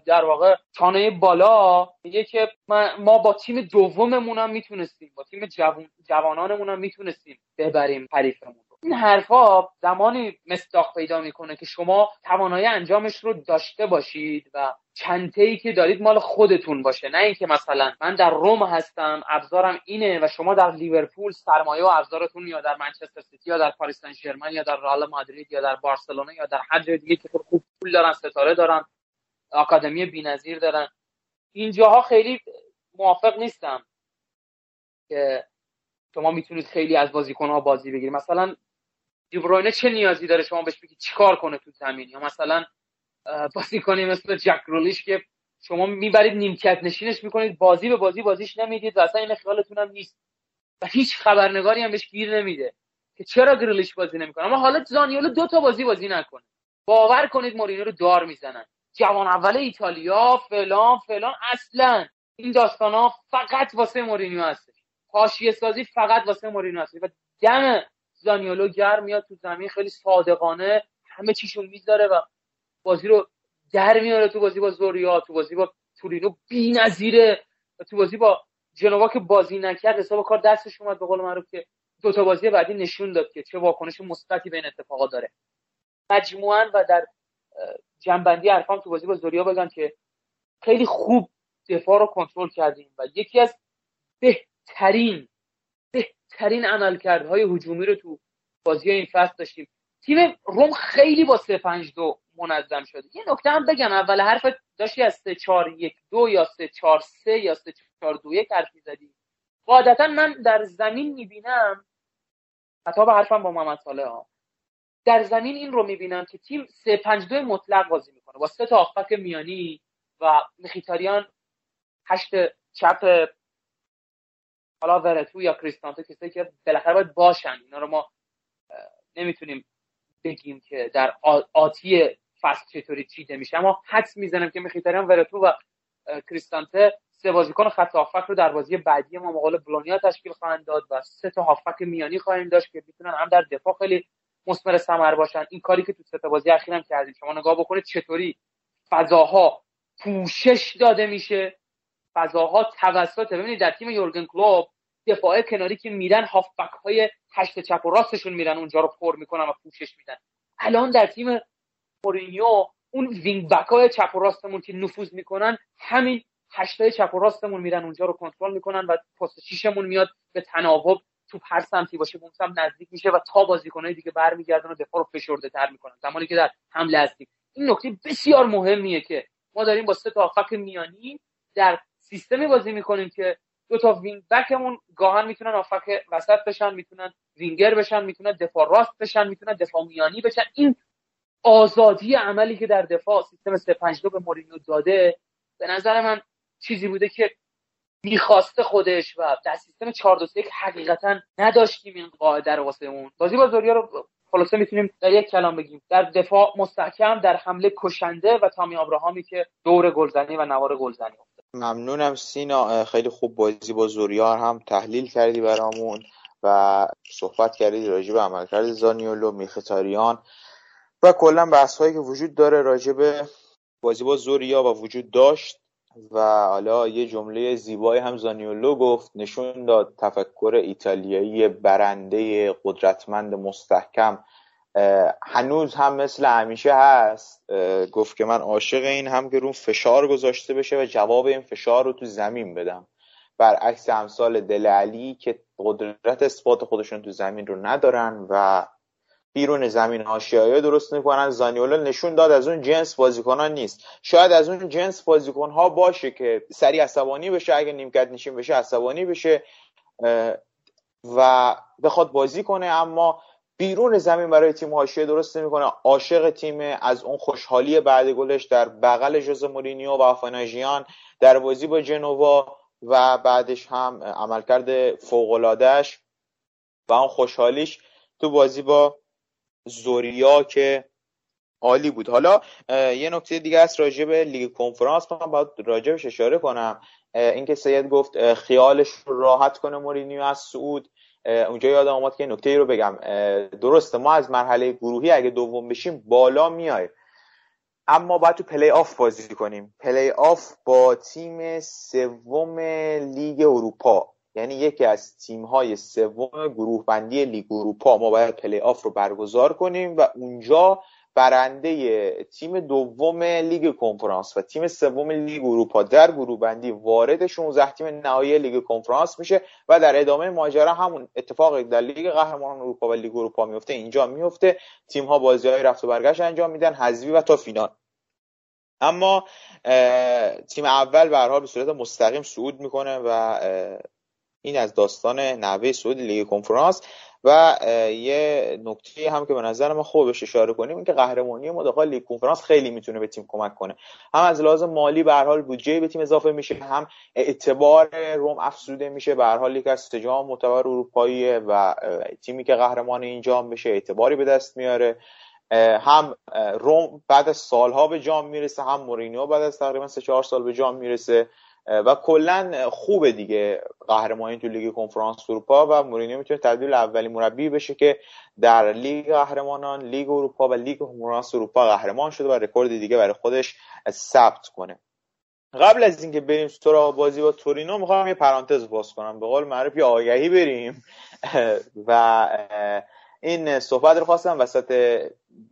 در واقع چانه بالا. میگه که ما با تیم دوممون هم می‌تونستیم با تیم جوان جوانانمون هم می‌تونستیم ببریم حریفمون این حرفا زمانی مستاق پیدا می‌کنه که شما توانایی انجامش رو داشته باشید و چنته ای که دارید مال خودتون باشه. نه اینکه مثلا من در روم هستم ابزارم اینه و شما در لیورپول سرمایه و ابزارتون یا در منچستر سیتی یا در پاریس سن یا در رئال مادرید یا در بارسلونا یا در هر جای دیگه که خوب پول دارن ستاره دارن آکادمی بی‌نظیر دارن. اینجاها خیلی موافق نیستم که شما می‌تونید خیلی از بازیکن‌ها بازی بگیرید. مثلا دیبروینه چه نیازی داره شما بهش بگید چیکار کنه تو زمین؟ یا مثلا بازیکنی مثل جک رولیش که شما می‌برید نیمکت نشینش می‌کنید بازی به بازی بازیش نمی‌دید و اصلا این خیالتون هم نیست. و هیچ خبرنگاری هم بهش گیر نمیده که چرا گریلیش بازی نمی‌کنه. اما حالا زانیولو دو تا بازی بازی نکنه. باور کنید مورینیو رو دار می‌زنن. جوان اول ایتالیا فلان فلان اصلا این داستان ها فقط واسه مورینیو هستش حاشیه سازی فقط واسه مورینیو هست. و دم زانیولو گرم میاد تو زمین خیلی صادقانه همه چیشو می‌ذاره و بازی رو در میاره تو بازی با زوریا تو بازی با تورینو. بی‌نظیره. تو بازی با جنوا که بازی نکرد حساب کار دستش اومد به قول معروف که دو تا بازی بعدی نشون داد که چه واکنش مثبتی بین اتفاقا داره. مجموعا و در جنبندی حرفام تو بازی با زوریا بگم که خیلی خوب دفاع رو کنترل کردیم و یکی از بهترین بهترین عملکردهای هجومی رو تو بازی این فصل داشتیم. تیم روم خیلی با 3 5 2 منظم شده. یه نکته هم بگم اول حرف داشتی از 3 4 1 2 یا 3 4 3 یا 3 4 2 1 حرف زدی. قاعدتا من در زمین می‌بینم حتی به حرفم با محمد صالح ها. در زمین این رو می‌بینم که تیم 3 5 2 مطلق بازی می‌کنه. با سه تا آفک میانی و مخیتاریان هشت چپ حالا ورتو یا کریستانتو کسایی که بالاخره باید باشن. اینا رو ما نمی‌تونیم بگیم که در آتی فصل چطوری چیده میشه. اما حدس می‌زنم که مخیتاریان ورتو و کریستانته سه بازیکن خط هافک رو در بازی بعدی ما مقابل بلونیا تشکیل خواهند داد و سه تا هافک میانی خواهیم داشت که می‌تونن هم در دفاع خیلی مثمر ثمر باشن. این کاری که تو سه تا بازی اخیرم کردیم. شما نگاه بکنید چطوری فضاها پوشش داده میشه. فضاها توسط ببینید در تیم یورگن کلوب دفاع کناری که میرن هافبک های هشت چپ و راستشون میرن اونجا رو پر می‌کنن و پوشش میدن. الان در تیم مورینیو اون وینگ بک های چپ و راستمون که نفوذ می‌کنن همین هشتای چپ و راستمون میرن اونجا رو کنترل می‌کنن و پست شیشمون میاد به تناوب تو هر سمتی باشه به اون سمت نزدیک میشه و تا بازیکنای دیگه برمیگردن و دفاع رو فشرده تر می‌کنن. زمانی که در حمله هستیم این نکته بسیار مهمیه که ما داریم با سه تا میانی در سیستمی بازی می‌کنیم که دو تا وینگ بکمون گاهن می‌تونن هافبک وسط بشن می‌تونن وینگر بشن می‌تونن دفاع راست بشن می‌تونن دفاع میانی بشن. این آزادی عملی که در دفاع سیستم 352 به مورینیو داده به نظر من چیزی بوده که می‌خواسته خودش و در سیستم 4 2 حقیقتا نداشتیم این قاعده رو واسه اون. بازی با زوریا رو خلاصه می‌تونیم در یک کلام بگیم. در دفاع مستحکم در حمله کشنده و تامی آبراهامی که دور گلزنی و نوار گلزنی ممنونم سینا. خیلی خوب بازی با زوریار هم تحلیل کردی برامون و صحبت کردی راجع به عملکرد زانیولو میختاریان و کلا بحث هایی که وجود داره راجع به بازی با زوریا و وجود داشت و حالا یه جمله زیبایی هم زانیولو گفت نشون داد تفکر ایتالیایی برنده قدرتمند مستحکم هنوز هم مثل همیشه هست. گفت که من عاشق این هم که رو فشار گذاشته بشه و جواب این فشار رو تو زمین بدم. برعکس امثال دل علی که قدرت اثبات خودشون تو زمین رو ندارن و بیرون زمین هاشیایی درست می‌کنن. زانیولا نشون داد از اون جنس بازیکنان نیست. شاید از اون جنس بازیکن ها باشه که سری عصبانی بشه اگه نیمکت نشین بشه عصبانی بشه و بخواد بازی کنه. اما بیرون زمین برای تیم حاشیه درست نمی‌کنه. عاشق تیم از اون خوشحالی بعد گلش در بغل ژوزه مورینیو و آفاناژیان در بازی با جنوا و بعدش هم عملکرد فوقلادهش و اون خوشحالیش تو بازی با زوریا که عالی بود. حالا یه نکته دیگه است راجع به لیگ کنفرانس. من باید راجع اشاره کنم. اینکه سید گفت خیالش راحت کنه مورینیو از صعود اونجا یادم اومد که نکته ای رو بگم. درسته ما از مرحله گروهی اگه دوم بشیم بالا میایم. اما باید تو پلی آف بازی کنیم. پلی آف با تیم سوم لیگ اروپا. یعنی یکی از تیم های سوم گروه بندی لیگ اروپا. ما باید پلی آف رو برگزار کنیم و اونجا برنده تیم دوم لیگ کنفرانس و تیم سوم لیگ اروپا در گروه بندی وارد 16 تیم نهایی لیگ کنفرانس میشه و در ادامه ماجرا همون اتفاقی در لیگ قهرمانان اروپا و لیگ اروپا میفته. اینجا میفته. تیم ها بازی های رفت و برگشت انجام میدن حذفی و تا فینال. اما تیم اول به حال به صورت مستقیم صعود می‌کنه و این از داستان نوه صعود لیگ کنفرانس و یه نکته هم که به نظر ما خوب بهش اشاره کنیم اینکه قهرمانی ما داخل لیگ کنفرانس خیلی می‌تونه به تیم کمک کنه. هم از لحاظ مالی به هر حال بودجه به تیم اضافه میشه هم اعتبار روم افزوده میشه. به هر حال یک از سجام معتبر اروپایی و تیمی که قهرمان اینجا بشه اعتباری به دست میاره. هم روم بعد از سالها به جام می‌رسه هم مورینیو بعد از تقریبا سه چهار سال به جام می‌رسه. و کلا خوبه دیگه قهرمانی تو لیگ کنفرانس اروپا و مورینیو می‌تونه تبدیل اولی مربی بشه که در لیگ قهرمانان لیگ اروپا و لیگ کنفرانس اروپا قهرمان شده و رکورد دیگه برای خودش ثبت کنه. قبل از اینکه بریم سراغ بازی با تورینو می‌خوام یه پرانتز باز کنم. به قول معروف یه آگهی بریم. و این صحبت رو خواستم وسط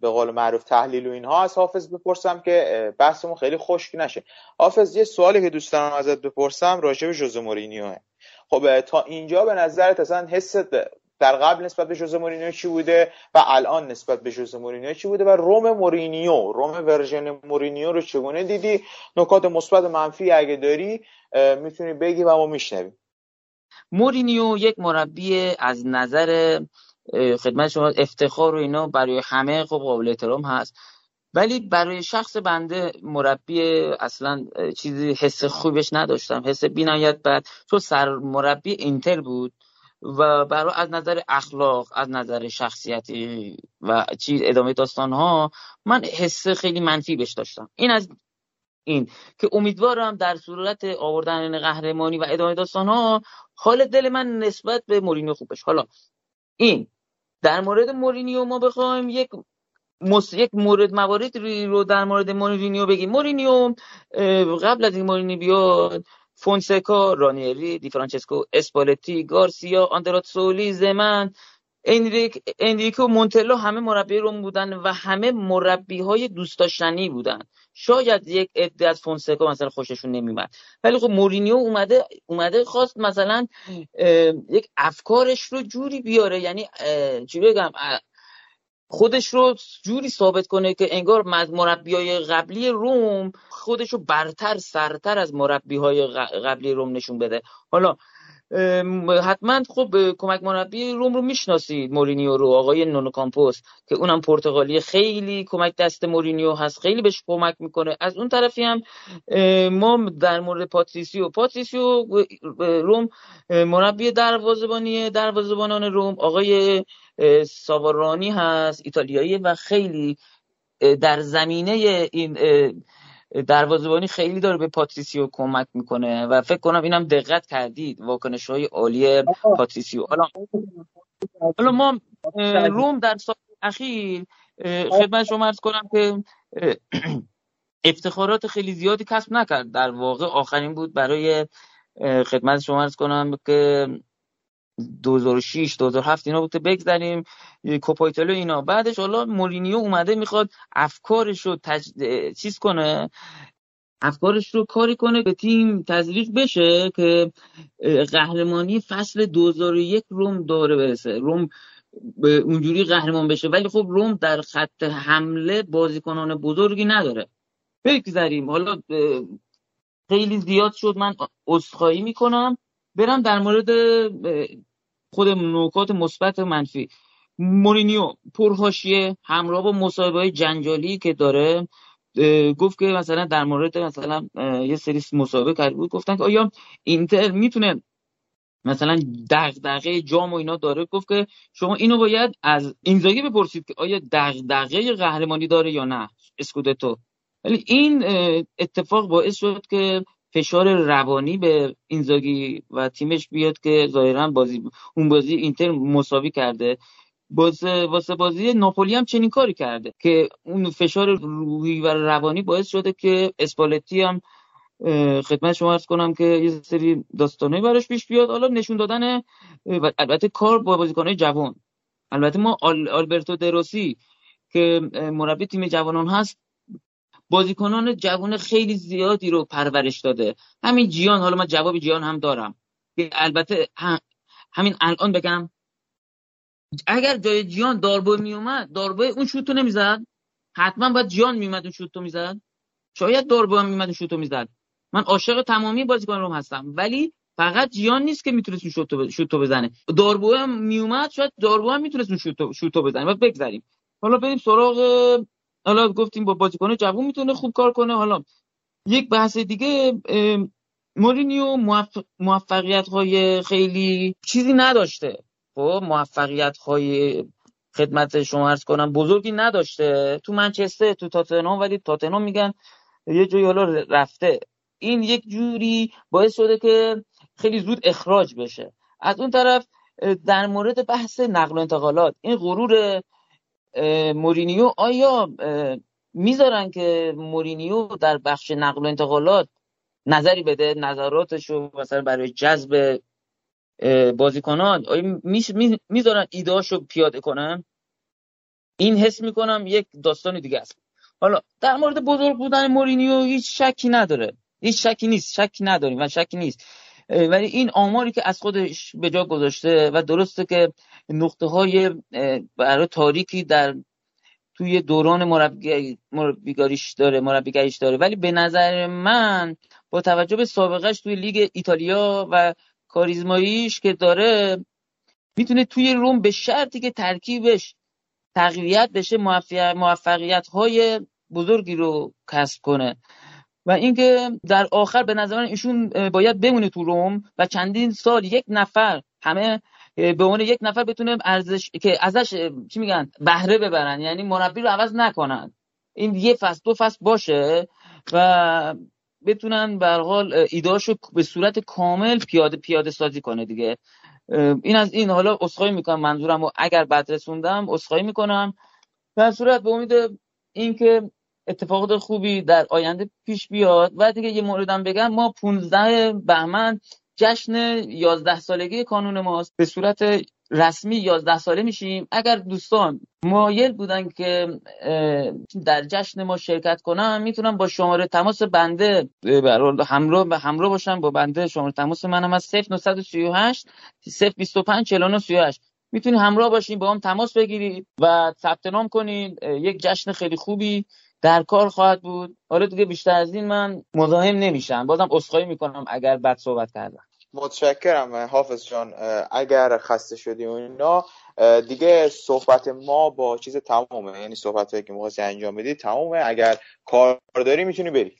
به قول معروف تحلیل و اینها از حافظ بپرسم که بحثمون خیلی خشک نشه. حافظ یه سوالی که دوست ازت بپرسم راجع به ژوزه مورینیو. خب تا اینجا به نظرت اصلا حست در قبل نسبت به ژوزه مورینیو چی بوده و الان نسبت به ژوزه مورینیو چی بوده و روم مورینیو روم ورژن مورینیو رو چگونه دیدی؟ نکات مثبت منفی اگه داری می‌تونی بگی و ما میشنویم. مورینیو یک مربی از نظر خدمت شما افتخار و اینا برای همه خب قابل احترام هست. ولی برای شخص بنده مربی اصلا چیزی حس خوبش نداشتم. حس بینایت بعد چون سر مربی اینتر بود و برای از نظر اخلاق از نظر شخصیتی و چیز ادامه داستان ها من حس خیلی منفی بهش داشتم. این از این که امیدوارم در صورت آوردن قهرمانی و ادامه داستان ها حال دل من نسبت به مورینیو خوب حالا این. در مورد مورینیو ما بخوایم یک مس... یک مورد موارد رو در مورد مورینیو بگیم. مورینیو قبل از این مورینیو بیاد فونسکا رانیری دی فرانچسکو اسپالتی گارسیا سولی زمن انریک انریکو مونتلا همه مربی روم بودن و همه مربی های دوست داشتنی بودن. شاید یک عده از فونسکا مثلا خوششون نمیمد ولی خب مورینیو اومده اومده خواست مثلا یک افکارش رو جوری بیاره. یعنی چی بگم خودش رو جوری ثابت کنه که انگار مربی های قبلی روم خودش رو برتر سرتر از مربی های قبلی روم نشون بده. حالا حتما خب کمک مربی روم رو می‌شناسید مورینیو رو آقای نونو کامپوس که اونم پرتغالی. خیلی کمک دست مورینیو هست خیلی بهش کمک می‌کنه. از اون طرفی هم ما در مورد پاتریسیو پاتریسیو روم مربی دروازه‌بانی دروازه‌بانان روم. آقای ساوارانی هست ایتالیایی و خیلی در زمینه این دروازه‌بانی خیلی داره به پاتریسیو کمک می‌کنه و فکر کنم اینم دقت کردید. واکنش های عالی پاتریسیو. حالا حالا ما روم در سال اخیر خدمت شما ارز کنم که افتخارات خیلی زیادی کسب نکرد. در واقع آخرین بود برای خدمت شما ارز کنم که 2006 2007 اینا بود بگذاریم کوپایتلو اینا. بعدش حالا مورینیو اومده می‌خواد افکارش رو تج... چیز کنه افکارش رو کاری کنه که تیم تزریق بشه که قهرمانی فصل 2001 روم داره برسه. روم به اونجوری قهرمان بشه. ولی خب روم در خط حمله بازیکنان بزرگی نداره. بگذاریم حالا خیلی زیاد شد. من عذرخواهی می‌کنم. برم در مورد خود نکات مثبت و منفی. مورینیو پرهاشیه همراه با مصاحبه های جنجالی که داره گفت که مثلا در مورد مثلا یه سری مصاحبه کرده بود گفتن که آیا اینتر می‌تونه مثلا دغدغه جام و اینا داره؟ گفت که شما اینو باید از اینزاگی بپرسید که آیا دغدغه قهرمانی داره یا نه اسکودتو. ولی این اتفاق باعث شد که فشار روانی به اینزاگی و تیمش بیاد که ظاهرا بازی اون بازی اینتر مساوی کرده. واسه واسه بازی ناپولی هم چنین کاری کرده که اون فشار روحی و روانی باعث شده که اسپالتی هم خدمت شما ارز کنم که یه سری داستانه براش پیش بیاد. حالا نشون دادن البته کار با بازیکنهای جوان. البته ما آل آلبرتو دروسی که مربی تیم جوانان هست بازیکنان جوان خیلی زیادی رو پرورش داده. همین جیان حالا من جواب جیان هم دارم. البته همین الان بگم. اگر جای جیان داربو میومد داربو اون شوتو نمی‌زد؟ حتما باید جیان میومد اون شوتو می‌زد؟ شاید داربو هم میومد اون شوتو می‌زد. من عاشق تمامی بازیکن روم هستم. ولی فقط جیان نیست که می‌تونست اون شوتو بزنه. داربو هم میومد شاید داربو هم می‌تونست اون شوتو بزنه. و بگذاریم حالا بریم سراغ حالا گفتیم با بازیکن جوون می‌تونه خوب کار کنه. حالا یک بحث دیگه مورینیو موفقیت های خیلی چیزی نداشته. خب موفقیت های خدمت شما ارز کنم بزرگی نداشته. تو منچستر تو تاتنهام ولی تاتنهام میگن یه جایی حالا رفته. این یک جوری باعث شده که خیلی زود اخراج بشه. از اون طرف در مورد بحث نقل و انتقالات این غرور مورینیو آیا می‌ذارن که مورینیو در بخش نقل و انتقالات نظری بده نظراتشو مثلا برای جذب بازیکنان؟ آیا می‌ذارن ایدهاشو پیاده کنن؟ این حس می‌کنم یک داستان دیگه است. حالا در مورد بزرگ بودن مورینیو هیچ شکی نداره. هیچ شکی نیست. شکی نداریم و شکی نیست. ولی این آماری که از خودش به جا گذاشته و درسته که نقطه های برای تاریکی در توی دوران مربیگاریش داره مربیگریش داره. ولی به نظر من با توجه به سابقهش توی لیگ ایتالیا و کاریزماییش که داره می‌تونه توی روم به شرطی که ترکیبش تقویت بشه موفقیت های بزرگی رو کسب کنه. و اینکه در آخر به نظر من ایشون باید بمونه تو روم و چندین سال یک نفر همه به عنوان یک نفر بتونه ارزش که ازش چی میگن بهره ببرن یعنی مربی رو عوض نکنن. این یه فصل دو فصل باشه و بتونن به حال ایداشو به صورت کامل پیاده پیاده سازی کنه دیگه. این از این. حالا اسخای می‌کنم منظورم و اگر بد رسوندم اسخای می‌کنم. در صورت به امید اینکه اتفاقات خوبی در آینده پیش بیاد. و دیگه یه موردم بگم ما 15 بهمن جشن 11 سالگی کانون ماست. به صورت رسمی 11 ساله میشیم. اگر دوستان مایل بودن که در جشن ما شرکت کنن می‌تونم با شماره تماس بنده همراه همراه باشم با بنده. شماره تماس منم از 0938 025 49 38 می‌تونید همراه باشین با هم تماس بگیرید و ثبت نام کنید یک جشن خیلی خوبی. در کار خواهد بود. حالا دیگه بیشتر از این من مزاحم نمیشم. بازم عذرخواهی می‌کنم اگر بد صحبت کردم. متشکرم حافظ جان. اگر خسته شدی و اینا دیگه صحبت ما با چیز تمومه. یعنی صحبت هایی که می‌خواستی انجام بدی تمومه. اگر کار داری می‌تونی بری.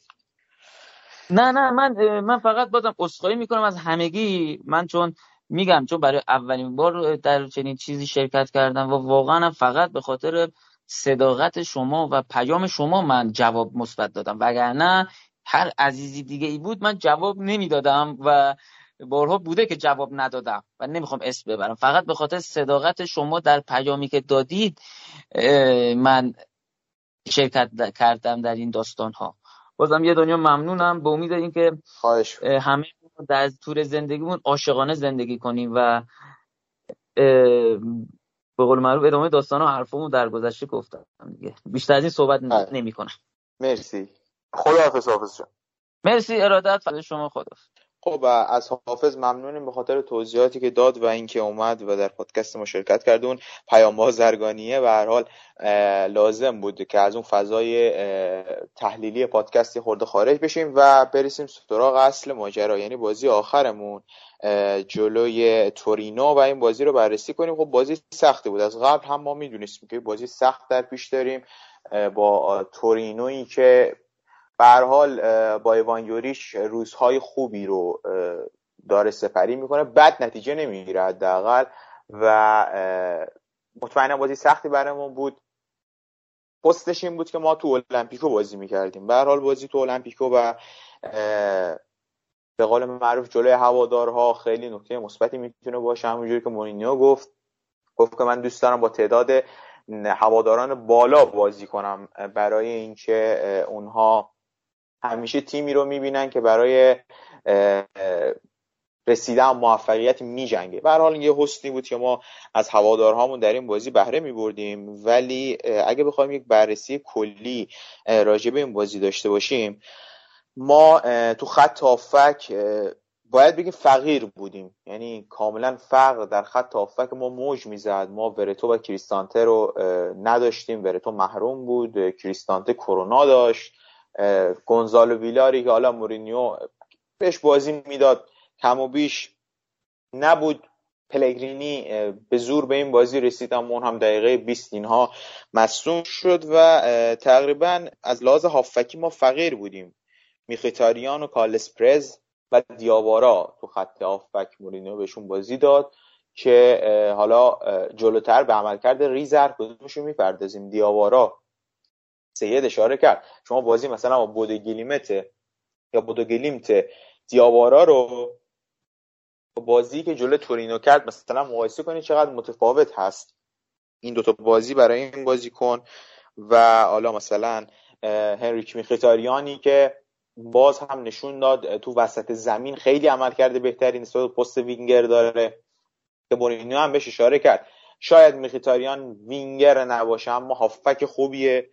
نه نه من من فقط بازم عذرخواهی می‌کنم از همگی. من چون میگم چون برای اولین بار در چنین چیزی شرکت کردم و واقعا فقط به خاطر صداقت شما و پیام شما من جواب مثبت دادم. وگرنه هر عزیزی دیگه ای بود من جواب نمی‌دادم و بارها بوده که جواب ندادم و نمی‌خوام اسم ببرم. فقط به خاطر صداقت شما در پیامی که دادید من شرکت کردم در این داستان ها بازم یه دنیا ممنونم به امید اینکه همه در طور زندگیمون عاشقانه زندگی کنیم و به قول معروف ادامه داستان و حرفمو در گذشته گفتم دیگه. بیشتر از این صحبت بله. نمی کنم مرسی. خداحافظ حافظ جان. مرسی ارادت فضل شما خدا خب از حافظ ممنونیم به خاطر توضیحاتی که داد و اینکه اومد و در پادکست ما شرکت کردون پیام زرگانیه و هر حال لازم بود که از اون فضای تحلیلی پادکستی خورده خارج بشیم و برسیم سراغ اصل ماجرا یعنی بازی آخرمون جلوی تورینو و این بازی رو بررسی کنیم. خب بازی سختی بود. از قبل هم ما می‌دونستیم که بازی سخت در پیش داریم با تورینویی که به حال با ایوان یوریش روزهای خوبی رو داره سپری می‌کنه. بد نتیجه نمی‌گیره حداقل و مطمئنا بازی سختی برامون بود. پستش این بود که ما تو المپیکو بازی می‌کردیم. به حال بازی تو المپیکو و به قول معروف جلوی هوادارها خیلی نکته مثبتی می‌تونه باشه. همونجوری که مورینیو گفت. گفت که من دوست دارم با تعداد هواداران بالا بازی کنم برای اینکه اونها همیشه تیمی رو می‌بینن که برای رسیدن موفقیت میجنگه. به حال یه حسنی بود که ما از هوادارهامون در این بازی بهره میبردیم. ولی اگه بخوایم یک بررسی کلی راجع به این بازی داشته باشیم ما تو خط آفک باید بگیم فقیر بودیم. یعنی کاملا فقر در خط آفک ما موج می‌زد. ما ورتو و کریستانته رو نداشتیم. ورتو محروم بود. کریستانته کرونا داشت. گونزالو ویلاری که حالا مورینیو بهش بازی می‌داد کم و بیش نبود. پلگرینی به زور به این بازی رسید اما اون هم دقیقه 20 اینها مصوم شد و تقریبا از لحاظ هافکی ما فقیر بودیم. میخیتاریان و کالس پرز و دیاوارا تو خط هافک مورینیو بهشون بازی داد که حالا جلوتر به عملکرد ریز هر کدومشون می‌پردازیم؟ دیاوارا. سید اشاره کرد. شما بازی مثلا با بودگلیمت یا بودگلیمت دیاوارا رو بازی که جلو تورینو کرد مثلا مقایسه کنید چقدر متفاوت هست. این دوتا بازی برای این بازی کن و حالا مثلا هنریک میخیتاریانی که باز هم نشون داد تو وسط زمین خیلی عمل کرده بهتری نسبت پست وینگر داره که مورینیو هم بهش اشاره کرد. شاید میخیتاریان وینگر نباشه اما هافک خوبیه.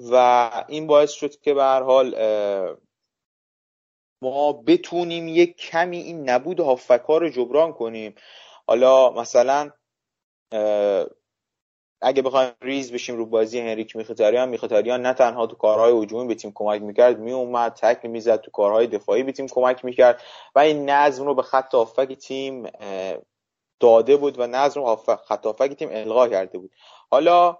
و این باعث شد که به حال ما بتونیم یک کمی این نبود هافک ها رو جبران کنیم. حالا مثلا اگه بخوایم ریز بشیم رو بازی هنریک میخیتاریان میخیتاریان نه تنها تو کارهای هجومی به تیم کمک می‌کرد میومد تکل می‌زد تو کارهای دفاعی به تیم کمک می‌کرد و این نظم رو به خط هافک تیم داده بود و نظم رو خط هافک تیم القا کرده بود. حالا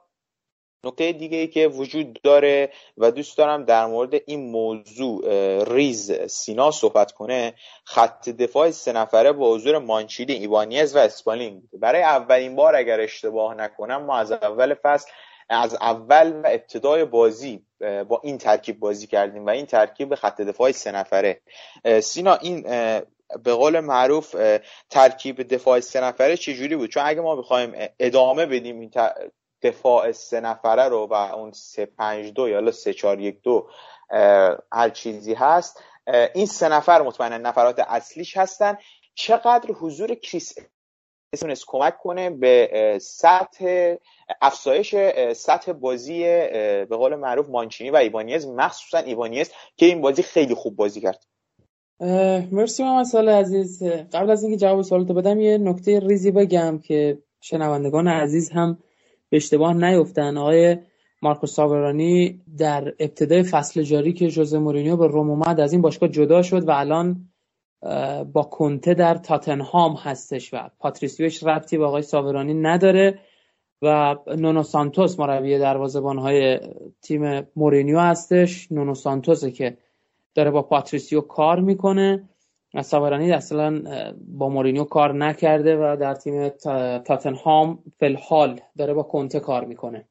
نکته دیگه ای که وجود داره و دوست دارم در مورد این موضوع ریز سینا صحبت کنه خط دفاع سه نفره با حضور مانچینی ایبانیز و اسمالینگ برای اولین بار اگر اشتباه نکنم ما از اول فصل از اول و ابتدای بازی با این ترکیب بازی کردیم و این ترکیب خط دفاع سه نفره. سینا این به قول معروف ترکیب دفاع سه نفره چجوری بود؟ چون اگه ما بخوایم ادامه بدیم این دفاع سه نفره رو و اون سه پنج دو یا سه چار یک دو هر چیزی هست این سه نفر مطمئنا نفرات اصلیش هستن. چقدر حضور کریس می‌تونست کمک کنه به سطح افزایش سطح بازی به قول معروف مانچینی و ایبانیز مخصوصا ایبانیز که این بازی خیلی خوب بازی کرد. مرسی محمد سال عزیز. قبل از اینکه جواب سوالتو بدم یه نکته ریزی بگم که شنوندگان عزیز هم به اشتباه نیفتن. آقای مارکو ساورانی در ابتدای فصل جاری که جوزه مورینیو به روم اومد از این باشگاه جدا شد و الان با کنته در تاتنهام هستش و پاتریسیوش ربطی به آقای ساورانی نداره و نونو سانتوس مربی دروازه‌بان های تیم مورینیو هستش. نونو سانتوسه که داره با پاتریسیو کار می‌کنه. ساورانی اصلا با مورینیو کار نکرده و در تیم تاتنهام فی‌الحال داره با کنته کار می‌کنه.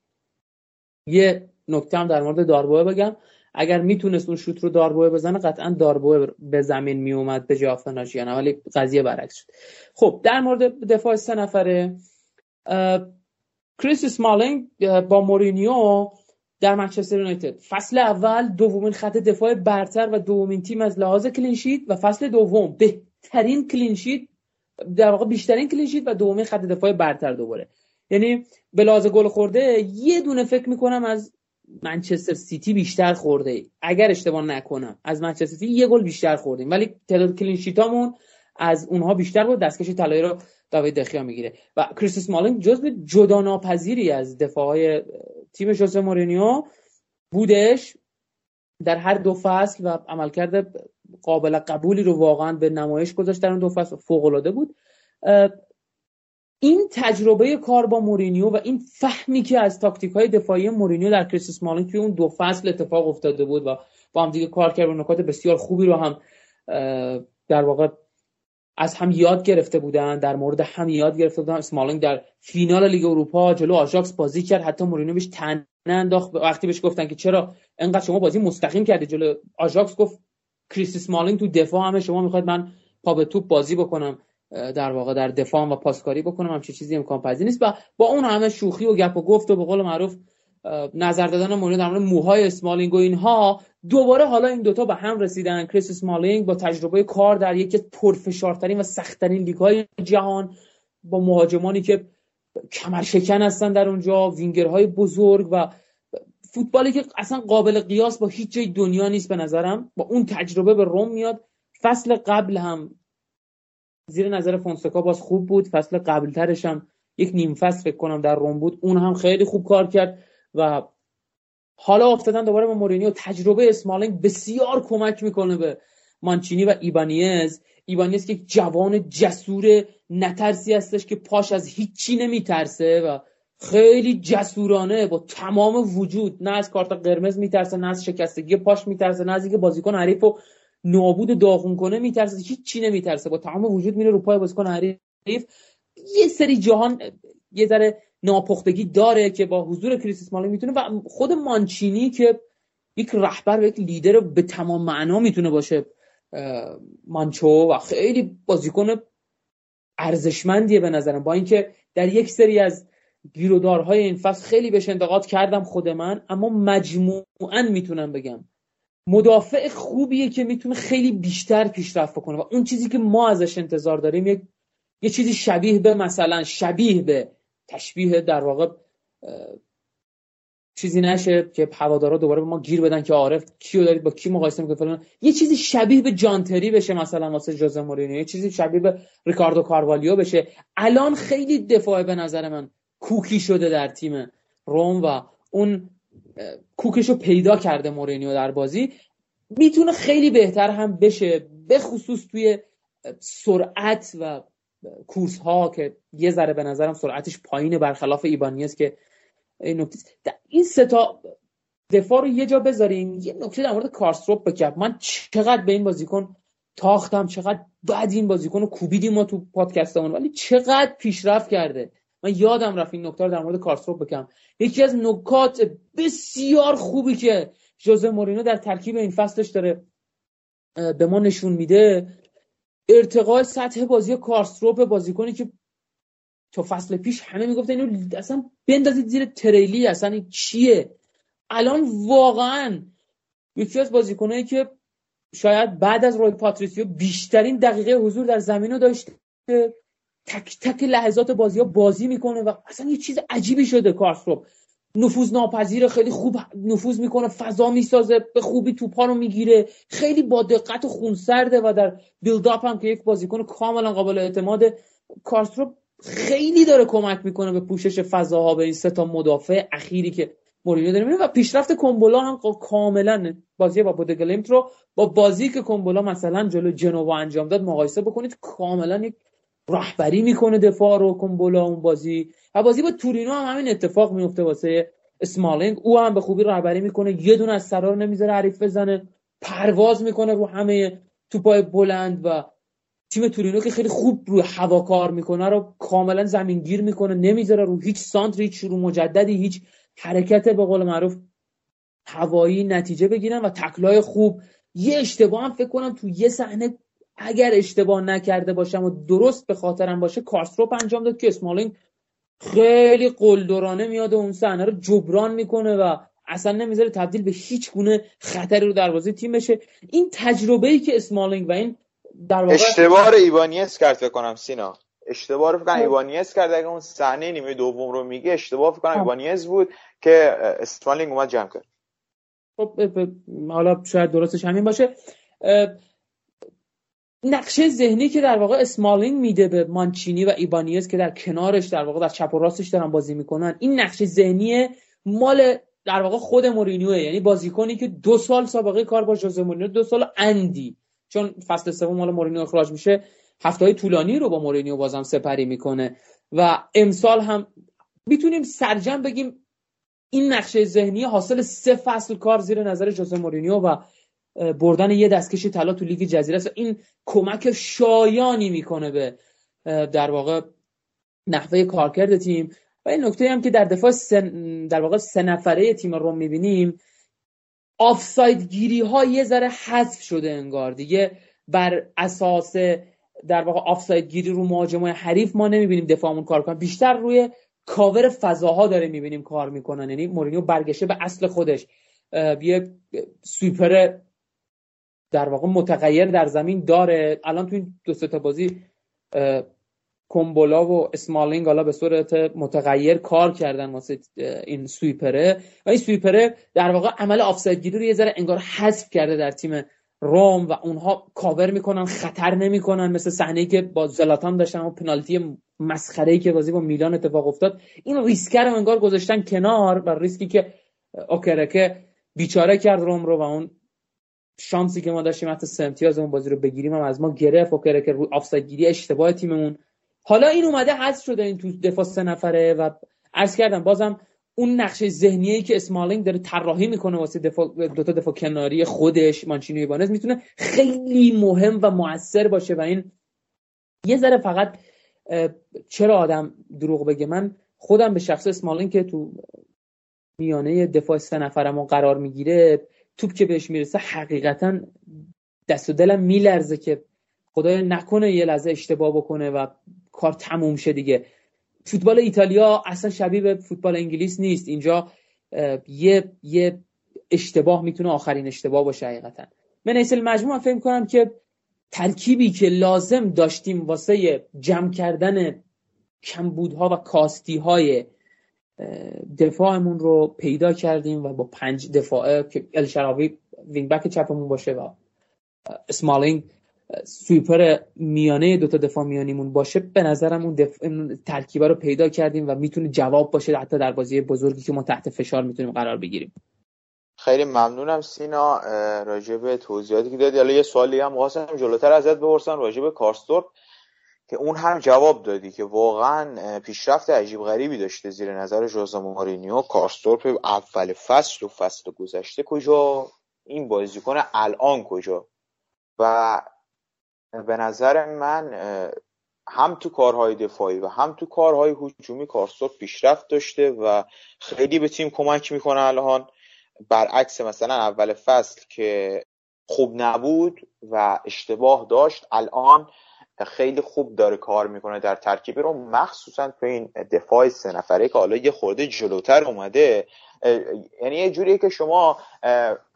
یه نکته هم در مورد داربوه بگم. اگر می‌تونست اون شوت رو داربوه بزنه قطعا داربوه به زمین میومد به جا ولی قضیه برعکس شد. خب در مورد دفاع سه نفره کریس سمالینگ با مورینیو در منچستر یونایتد. فصل اول دومین خط دفاع برتر و دومین تیم از لحاظ کلین‌شیت و فصل دوم بهترین کلین‌شیت در واقع بیشترین کلین‌شیت و دومین خط دفاع برتر دوباره. یعنی به لحاظ گل خورده یه دونه فکر می‌کنم از منچستر سیتی بیشتر خورده. اگر اشتباه نکنم از منچستر سیتی یه گل بیشتر خوردیم. ولی تعداد کلین‌شیتامون از اونها بیشتر بود. دستکش طلایی رو داوید دخیا می‌گیره. و کریس اسمالینگ جزو جدا ناپذیری از دفاعهای تیم جوزه مورینیو بودش در هر دو فصل و عملکرد قابل قبولی رو واقعا به نمایش گذاشت. در اون دو فصل فوق العاده بود این تجربه کار با مورینیو و این فهمی که از تاکتیک های دفاعی مورینیو در کریس اسمالینگ توی اون دو فصل اتفاق افتاده بود و با هم دیگه کار کرد و نکات بسیار خوبی رو هم در واقع از هم یاد گرفته بودن در مورد هم یاد گرفته بودن. اسمالینگ در فینال لیگ اروپا جلو آژاکس بازی کرد. حتی مورینیو بهش تیکه انداخت. وقتی بهش گفتن که چرا انقدر شما بازی مستقیم کردی جلو آژاکس گفت کریس اسمالینگ تو دفاع همه شما می‌خواید من پا به توپ بازی بکنم در واقع در دفاع و پاسکاری بکنم همچی چیزی امکان پذیر نیست. و با اون همه شوخی و گپ و گفت و به قول معروف نظر دادن مورد در مورد موهای اسمالینگ و اینها دوباره حالا این دوتا به هم رسیدن. کریس اسمالینگ با تجربه کار در یکی پرفشارترین و سختترین لیگ های جهان با مهاجمانی که کمر شکن هستن در اونجا وینگرهای بزرگ و فوتبالی که اصلا قابل قیاس با هیچ جای دنیا نیست به نظرم. با اون تجربه به روم میاد. فصل قبل هم زیر نظر فونسکا باز خوب بود. فصل قبلترش هم یک نیم فصل فکر کنم در روم بود. اون هم خیلی خوب کار کرد و حالا افتادن دوباره با مورینیو. تجربه اسمالینگ بسیار کمک می‌کنه به مانچینی و ایبانیز. ایبانیز که جوان جسور نترسی هستش که پاش از هیچی نمیترسه و خیلی جسورانه با تمام وجود. نه از کارت قرمز میترسه نه از شکستگی پاش میترسه نه از اینکه بازیکن حریف رو نابود داغون کنه میترسه هیچ نمیترسه. با تمام وجود میره رو پای بازیکن حریف. یه سری جهان یه ذره ناپختگی داره که با حضور کریس اسمالینگ می‌تونه و خود مانچینی که یک رهبر و یک لیدر به تمام معنا می‌تونه باشه مانچو و خیلی بازیکن ارزشمندیه به نظرم. با اینکه در یک سری از گیرودارهای این فصل خیلی بهش انتقاد کردم خود من اما مجموعا می‌تونم بگم. مدافع خوبیه که می‌تونه خیلی بیشتر پیشرفت بکنه و اون چیزی که ما ازش انتظار داریم یک یه چیزی شبیه به مثلا شبیه به تشبیه در واقع چیزی نشه که هوادارا دوباره به ما گیر بدن که عارف کیو دارید با کی مقایسه می‌کنید فلان. یه چیزی شبیه به جانتری بشه مثلا واسه جوزه مورینیو. یه چیزی شبیه به ریکاردو کاروالیو بشه. الان خیلی دفاع به نظر من کوکی شده در تیم روم و اون کوکشو پیدا کرده مورینیو در بازی. می‌تونه خیلی بهتر هم بشه به خصوص توی سرعت و کورس ها که یه ذره به نظرم سرعتش پایینه برخلاف ایبانیز که این نکته این سه تا دفاع رو یه جا بذاریم یه نکته در مورد کارستروپ بکرد من چقدر به این بازیکن تاختم چقدر بعد این بازیکن رو کوبیدیم ما تو پادکستمون ولی چقدر پیشرفت کرده. من یادم رفت این نکته رو در مورد کارستروپ بکنم یکی از نکات بسیار خوبی که جوزه مورینو در ترکیب این فصلش داره به ما نشون میده ارتقای سطح بازی کارستروپ بازیکنی که تو فصل پیش همه می‌گفتن اینو اصلا بندازید زیر تریلی اصلا این چیه؟ الان واقعا یکی از بازیکنایی که شاید بعد از روی پاتریسیو بیشترین دقیقه حضور در زمین رو داشته تک تک لحظات بازی ها بازی می‌کنه و اصلا یه چیز عجیبی شده کارستروپ نفوذ ناپذیر خیلی خوب نفوذ می‌کنه فضا می‌سازه به خوبی توپا رو می‌گیره. خیلی با دقت و خونسرده و در بیلداپ هم که یک بازیکن کاملا قابل اعتماد کارستروپ خیلی داره کمک می‌کنه به پوشش فضاها به این سه تا مدافع اخیری که مورینیو داره میره و پیشرفت کومبولا هم کاملا بازی با بودگلیمت رو با بازی که کومبولا مثلا جلو جنوا انجام داد مقایسه بکنید کاملا یک رهبری می‌کنه دفاع رو کومبولا اون بازی. و بازی با تورینو هم همین اتفاق میفته واسه اسمالینگ. او هم به خوبی رهبری می‌کنه. یه دونه از سرا رو نمی‌ذاره حریف بزنه. پرواز می‌کنه رو همه توپای بلند و تیم تورینو که خیلی خوب روی هوا کار می‌کنه رو کاملا زمینگیر می‌کنه. نمی‌ذاره رو هیچ سانتر هیچ شروع مجددی هیچ حرکت به قول معروف هوایی نتیجه بگیرن و تکلای خوب. یه اشتباه هم فکر کنم تو یه صحنه اگر اشتباه نکرده باشم و درست به خاطرم باشه کارستروپ انجام داد. که اسمالینگ خیلی قلدرانه میاد و اون صحنه رو جبران می‌کنه و اصلا نمی‌ذاره تبدیل به هیچ گونه خطری رو دروازه تیم بشه. این تجربه ای که اسمالینگ و این در واقع اشتباه ایوانیس کرد فکر کنم سینا. اشتباه رو فکر خب. ایبانیز کرد. اگه اون صحنه نیمه دوم رو میگه اشتباه فکر کنم خب. ایبانیز بود که اسمالینگ اومد جمع کرد. خب حالا شاید درستش همین باشه. نقشه ذهنی که در واقع اسمالینگ میده به مانچینی و ایبانیز که در کنارش در واقع در چپ و راستش دارن بازی می‌کنن این نقشه ذهنی مال در واقع خود مورینیوه. یعنی بازیکنی که دو سال سابقه کار با ژوزه مورینیو دو سال اندی. چون فصل سوم مال مورینیو اخراج میشه هفته طولانی رو با مورینیو بازم سپری می‌کنه. و امسال هم می‌تونیم سرجمع بگیم این نقشه ذهنی حاصل سه فصل کار زیر نظر جوزه مورینیو و بردن یه دستکش طلا تو لیگ جزیره است. این کمک شایانی می‌کنه به در واقع نحوه کارکرد تیم. و این نکته هم که در دفاع سن در واقع سه نفره تیم رو می‌بینیم آفساید گیری ها یه ذره حذف شده انگار دیگه. بر اساس در واقع آفساید گیری رو مهاجمای حریف ما نمی‌بینیم دفاعمون کار کنن بیشتر روی کاور فضاها داره می‌بینیم کار می‌کنن. یعنی مورینیو برگشته به اصل خودش. یه سویپر در واقع متغیر در زمین داره. الان تو این دو تا بازی کومبولا و اسمالینگ حالا به صورت متغیر کار کردن واسه این سویپره. و این سویپره در واقع عمل آفساید گیری رو یه ذره انگار حذف کرده در تیم روم و اونها کاور می‌کنن خطر نمی‌کنن. مثل صحنه که با زلاتان داشتن و پنالتی مسخره که بازی با میلان اتفاق افتاد. این ریسکه رو انگار گذاشتن کنار و ریسکی که اوکرکه بیچاره کرد روم رو و اون شانسی که ما داشتیم حتی سمتیاز اون بازی رو بگیریم هم از ما گرفت اوکرکه روی آفساید گیری اشتباه تیممون. حالا این اومده حذف شده این تو دفاع سه نفره و عرض کردم بازم اون نقشه ذهنی که اسمالینگ داره طراحی می‌کنه واسه دفاع دو تا دفاع کناری خودش مانچینی ایبانز می‌تونه خیلی مهم و موثر باشه و این یه ذره فقط چرا آدم دروغ بگه؟ من خودم به شخص اسمالینگ که تو میانه دفاع سه نفرمو قرار می‌گیره توپ که بهش می‌رسه حقیقتا دست و دلم میلرزه که خدای نکنه یه لحظه اشتباه بکنه و کار تموم شه دیگه. فوتبال ایتالیا اصلا شبیه به فوتبال انگلیس نیست. اینجا یه یه اشتباه می‌تونه آخرین اشتباه باشه حقیقتا. من ایسل مجموع فکر کنم که ترکیبی که لازم داشتیم واسه جمع کردن کمبودها و کاستی های دفاعمون رو پیدا کردیم و با پنج دفاعه که الشراوی وینگ بک چپمون باشه و اسمالینگ سویپر میانه دوتا دفاع میانیمون باشه به نظرم اون دف... ترکیبه رو پیدا کردیم و می‌تونه جواب باشه حتی در بازی بزرگی که ما تحت فشار می‌تونیم قرار بگیریم. خیلی ممنونم سینا راجع به توضیحاتی که دادی. حالا یه سوالی هم خواستم جلوتر ازت بپرسم راجع به کارسدورپ که اون هم جواب دادی که واقعا پیشرفت عجیب غریبی داشته زیر نظر ژوزه مورینیو. کارسدورپ اول فصل و فصل گذشته کجا؟ این بازیکن الان کجا؟ و به نظر من هم تو کارهای دفاعی و هم تو کارهای هجومی کارستورپ پیشرفت داشته و خیلی به تیم کمک می‌کنه الان. برعکس مثلا اول فصل که خوب نبود و اشتباه داشت الان خیلی خوب داره کار می‌کنه در ترکیبی رو. مخصوصا تو این دفاع سه نفره که حالا یه خورده جلوتر اومده یعنی یه جوریه که شما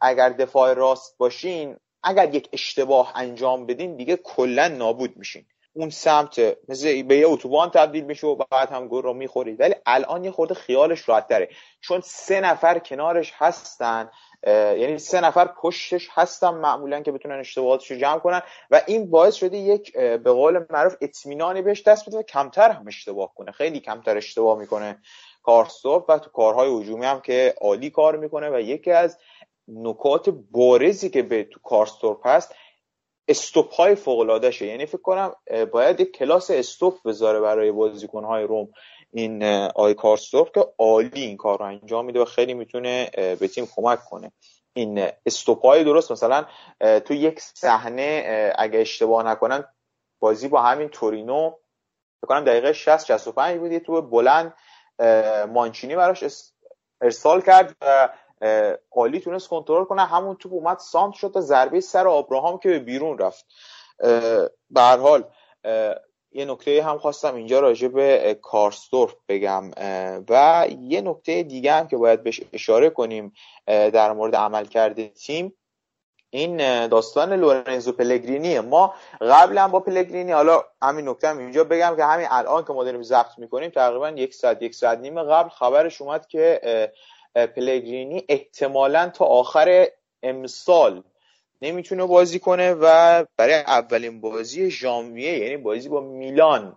اگر دفاع راست باشین اگر یک اشتباه انجام بدین دیگه کلا نابود میشین. اون سمت مثل به یه اتوبان تبدیل میشه و بعد هم گل رو می‌خورید. ولی الان یه خورده خیالش راحت داره چون سه نفر کنارش هستن یعنی سه نفر پشتش هستن معمولا که بتونن اشتباهاتش رو جمع کنن و این باعث شده یک به قول معروف اطمینانی بهش دست بده و کمتر هم اشتباه کنه. خیلی کمتر اشتباه می‌کنه کارستوپ و تو کارهای هجومی هم که عالی کار می‌کنه و یکی از نکات بارزی که به تو کارستورپ هست استوپ های فوق یعنی فکر کنم باید یک کلاس استوپ بذاره برای بازیکن های روم. این آی کارستورپ که عالی این کار رو انجام میده و خیلی می‌تونه به تیم کمک کنه. این استوپ های درست مثلا تو یک صحنه اگه اشتباه نکنن بازی با همین تورینو فکر کنم دقیقه 60 65 بود تو بلند مانچینی براش ارسال کرد و عالی تونست کنترل کنه. همون توپ اومد سانت شد تا ضربه سر آبراهام که به بیرون رفت. به هر حال یه نکته هم خواستم اینجا راجع به کارستورف بگم و یه نکته دیگه هم که باید بهش اشاره کنیم در مورد عملکرد تیم. این داستان لورنزو پلگرینیه. ما قبلا با پلگرینی حالا همین نکته هم اینجا بگم که همین الان که ما داریم ضبط می‌کنیم تقریبا یک ساعت یک ساعت نیم قبل خبرش اومد که پلگرینی احتمالا تا آخر امسال نمی‌تونه بازی کنه و برای اولین بازی ژانویه یعنی بازی با میلان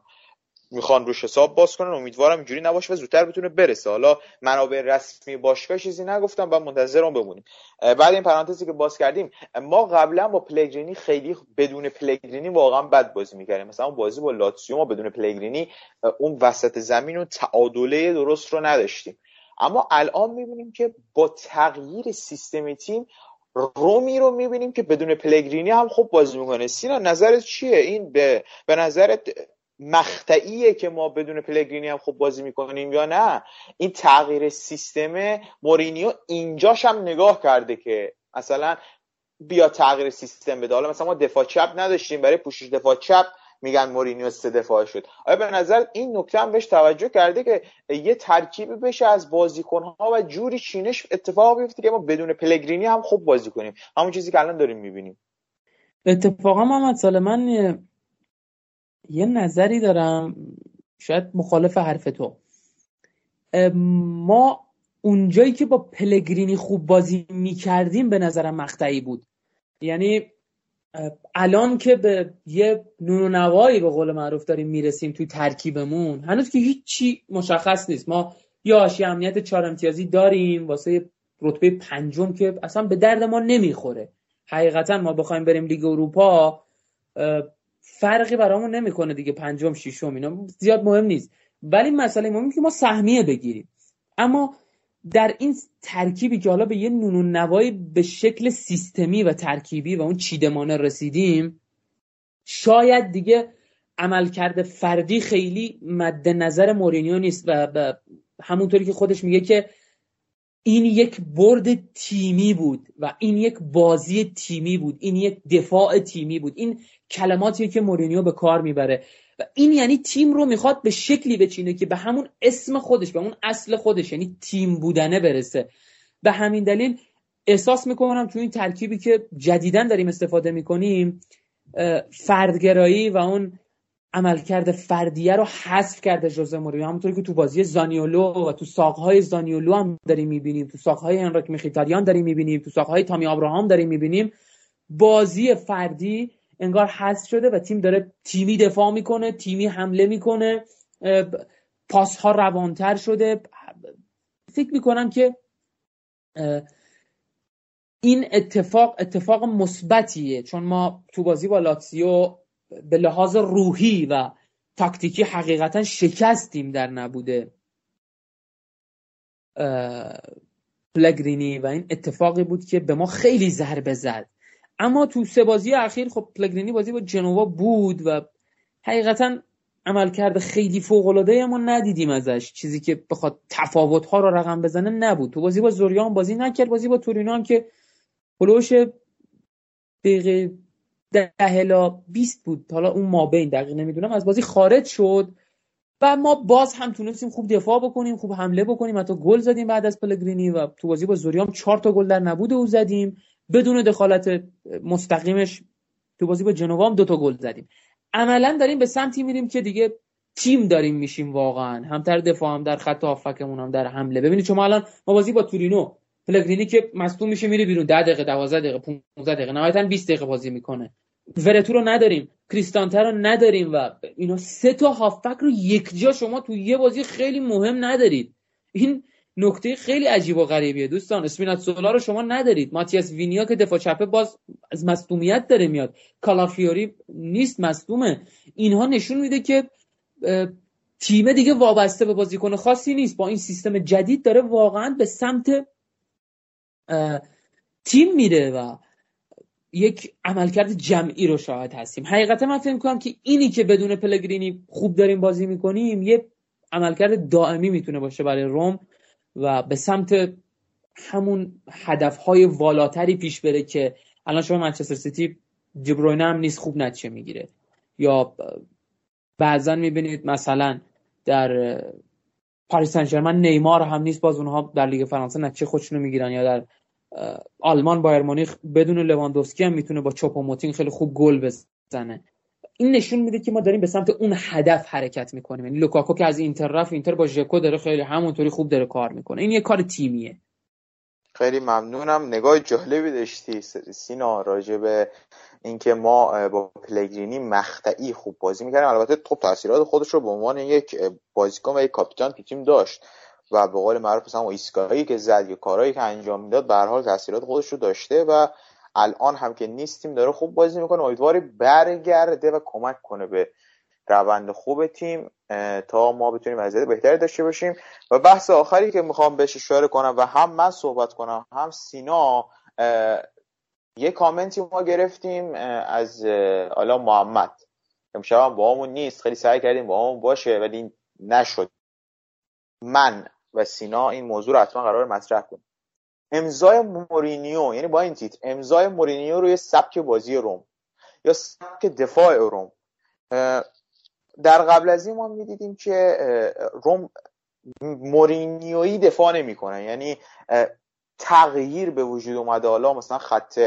می‌خوان روش حساب باز کنن. امیدوارم اینجوری نباشه و زودتر بتونه برسه. حالا منابع رسمی باشگاه چیزی نگفتم و منتظرم بمونیم. بعد این پرانتزی که باز کردیم ما قبلا با پلگرینی خیلی بدون پلگرینی واقعا بد بازی می‌کردیم. مثلا بازی با لاتسیو ما بدون پلگرینی اون وسط زمین و تعادله درست رو نداشتیم. اما الان می‌بینیم که با تغییر سیستم تیم رومی رو می‌بینیم که بدون پلگرینی هم خوب بازی می‌کنه. سینا نظرت چیه؟ این به, به نظرت مقطعیه که ما بدون پلگرینی هم خوب بازی می‌کنیم یا نه؟ این تغییر سیستم مورینیو اینجاش هم نگاه کرده که مثلا بیا تغییر سیستم بده. حالا مثلا ما دفاع چپ نداشتیم برای پوشش دفاع چپ میگن مورینیو سه دفاع شد. آیا به نظر این نکته هم بهش توجه کرده که یه ترکیبی بشه از بازیکنها و جوری چینش اتفاق بیفته که ما بدون پلگرینی هم خوب بازی کنیم. همون چیزی که الان داریم می‌بینیم. اتفاقا محمد سال من یه نظری دارم. شاید مخالف حرف تو. ما اونجایی که با پلگرینی خوب بازی می‌کردیم به نظرم مقطعی بود. یعنی الان که به یه نون و نوایی به قول معروف داریم می‌رسیم توی ترکیبمون هنوز که هیچی مشخص نیست. ما یه آشی امنیت چهار امتیازی داریم واسه رتبه پنجم که اصلا به درد ما نمی‌خوره. حقیقتا ما بخوایم بریم لیگ اروپا فرقی برامون نمی‌کنه دیگه پنجم ششم اینا. زیاد مهم نیست. ولی مسئله مهمی که ما سهمیه بگیریم. اما در این ترکیبی که حالا به یه نون نوایی به شکل سیستمی و ترکیبی و اون چیدمانه رسیدیم شاید دیگه عملکرد فردی خیلی مد نظر مورینیو نیست و همونطوری که خودش میگه که این یک برد تیمی بود و این یک بازی تیمی بود این یک دفاع تیمی بود. این کلماتیه که مورینیو به کار می‌بره. این یعنی تیم رو می‌خواد به شکلی بچینه که به همون اسم خودش به اون اصل خودش یعنی تیم بودنه برسه. به همین دلیل احساس می‌کنم تو این ترکیبی که جدیدا داریم استفاده می‌کنیم فردگرایی و اون عملکرد فردیه رو حذف کرده جوزه مورینیو همونطوری که تو بازی زانیولو و تو ساقهای زانیولو هم داریم می‌بینیم. تو ساقهای انراک میخیتاریان داریم می‌بینیم. تو ساقهای تامی آبراهام داریم می‌بینیم. بازی فردی انگار حذف شده و تیم داره تیمی دفاع می‌کنه تیمی حمله می‌کنه پاس ها روانتر شده. فکر می‌کنم که این اتفاق اتفاق مثبتیه. چون ما تو بازی با لاتسیو به لحاظ روحی و تاکتیکی حقیقتا شکستیم در نبوده پلگرینی. و این اتفاقی بود که به ما خیلی ضربه زد. اما تو سه بازی اخیر خب پلگرینی بازی با جنوا بود و حقیقتا عملکرد خیلی فوق العاده ما ندیدیم ازش. چیزی که بخواد تفاوت ها رو رقم بزنه نبود. تو بازی با زوریان بازی نکرد. بازی با تورینو که پلوش دقیقه ده الا 20 بود. حالا اون ما بین دقیق نمی‌دونم. از بازی خارج شد و ما باز هم تونستیم خوب دفاع بکنیم خوب حمله بکنیم. حتی گل زدیم بعد از پلگرینی و تو بازی با زوریام چهار تا گل در نبود او زدیم. بدون دخالت مستقیمش تو بازی با جنوا هم دو تا گل زدیم. عملا داریم به سمتی میریم که دیگه تیم داریم میشیم واقعا. هم در دفاع هم در خط هافکمون هم در حمله. ببینید شما الان ما بازی با تورینو پلگرینی که مصدوم میشه میره بیرون. 10 دقیقه 12 دقیقه 15 دقیقه نهایتا 20 دقیقه بازی می‌کنه. ورتو رو نداریم کریستانته رو نداریم و اینا سه تا هافبک رو یک جا شما تو یه بازی خیلی مهم ندارید. این نکته خیلی عجیب و غریبیه. دوستان اسپینات سولا رو شما ندارید. ماتیاس وینیا که دفاع چپه باز از مصدومیت داره میاد. کالافیوری نیست مصدومه. اینها نشون میده که تیم دیگه وابسته به بازیکن خاصی نیست. با این سیستم جدید داره واقعا به سمت تیم میره و یک عملکرد جمعی رو شاهد هستیم. حقیقتا من فکر کنم که اینی که بدون پلگرینی خوب داریم بازی می‌کنیم یه عملکرد دائمی می‌تونه باشه برای روم. و به سمت همون هدفهای والاتری پیش بره که الان شما منچستر سیتی جبروینه هم نیست خوب نتیجه می‌گیره. یا بعضا می‌بینید مثلا در پاریس سن نیمار هم نیست باز اونها در لیگ فرانسه نتیجه خودشونو می‌گیرن. یا در آلمان بایر مونیخ بدون لواندوفسکی هم می‌تونه با چوپ و موتینگ خیلی خوب گل بزنه. این نشون میده که ما داریم به سمت اون هدف حرکت می‌کنیم. یعنی لوکاکو که از اینتر رفت اینتر با ژکو داره خیلی همونطوری خوب داره کار می‌کنه. این یه کار تیمیه. خیلی ممنونم. نگاه جالبی داشتی. سینا راجع به اینکه ما با پلگرینی مقطعی خوب بازی می‌کردیم. البته خب تاثیرات خودش رو به عنوان یک بازیکن و یک کاپیتان تو تیم داشت و به قول معروف مثلا ایستگاهی که زد یا کارهایی که انجام می‌داد به حال تاثیرات خودش رو داشته و الان هم که نیستیم داره خوب بازی می‌کنه. امیدواری برگرده و کمک کنه به روند خوب تیم تا ما بتونیم وضعیت بهتری داشته باشیم. و بحث آخری که می‌خوام بهش اشاره کنم و هم من صحبت کنم هم سینا یه کامنتی ما گرفتیم از حالا محمد. امشب هم با همون نیست خیلی سعی کردیم با همون باشه ولی نشد. من و سینا این موضوع رو حتما قرار مطرح کنیم. امضای مورینیو یعنی با این تیتر امضای مورینیو روی سبک بازی روم یا سبک دفاع روم. در قبل از این ما می‌دیدیم که روم مورینیویی دفاع نمی‌کنه. یعنی تغییر به وجود اومده. حالا مثلا خط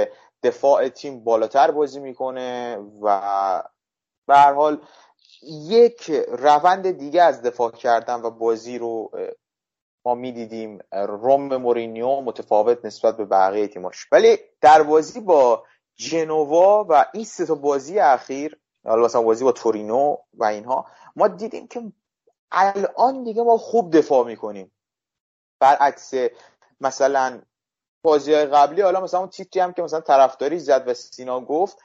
دفاع تیم بالاتر بازی می‌کنه و به هر حال یک روند دیگه از دفاع کردن و بازی رو ما می‌دیدیم روم مورینیو متفاوت نسبت به بقیه تیماش. ولی در بازی با جنوا و این سه تا بازی اخیر حالا مثلا بازی با تورینو و اینها ما دیدیم که الان دیگه ما خوب دفاع می‌کنیم. برعکس مثلا بازی های قبلی حالا مثلا اون تیتری هم که مثلا طرفداری زد و سینا گفت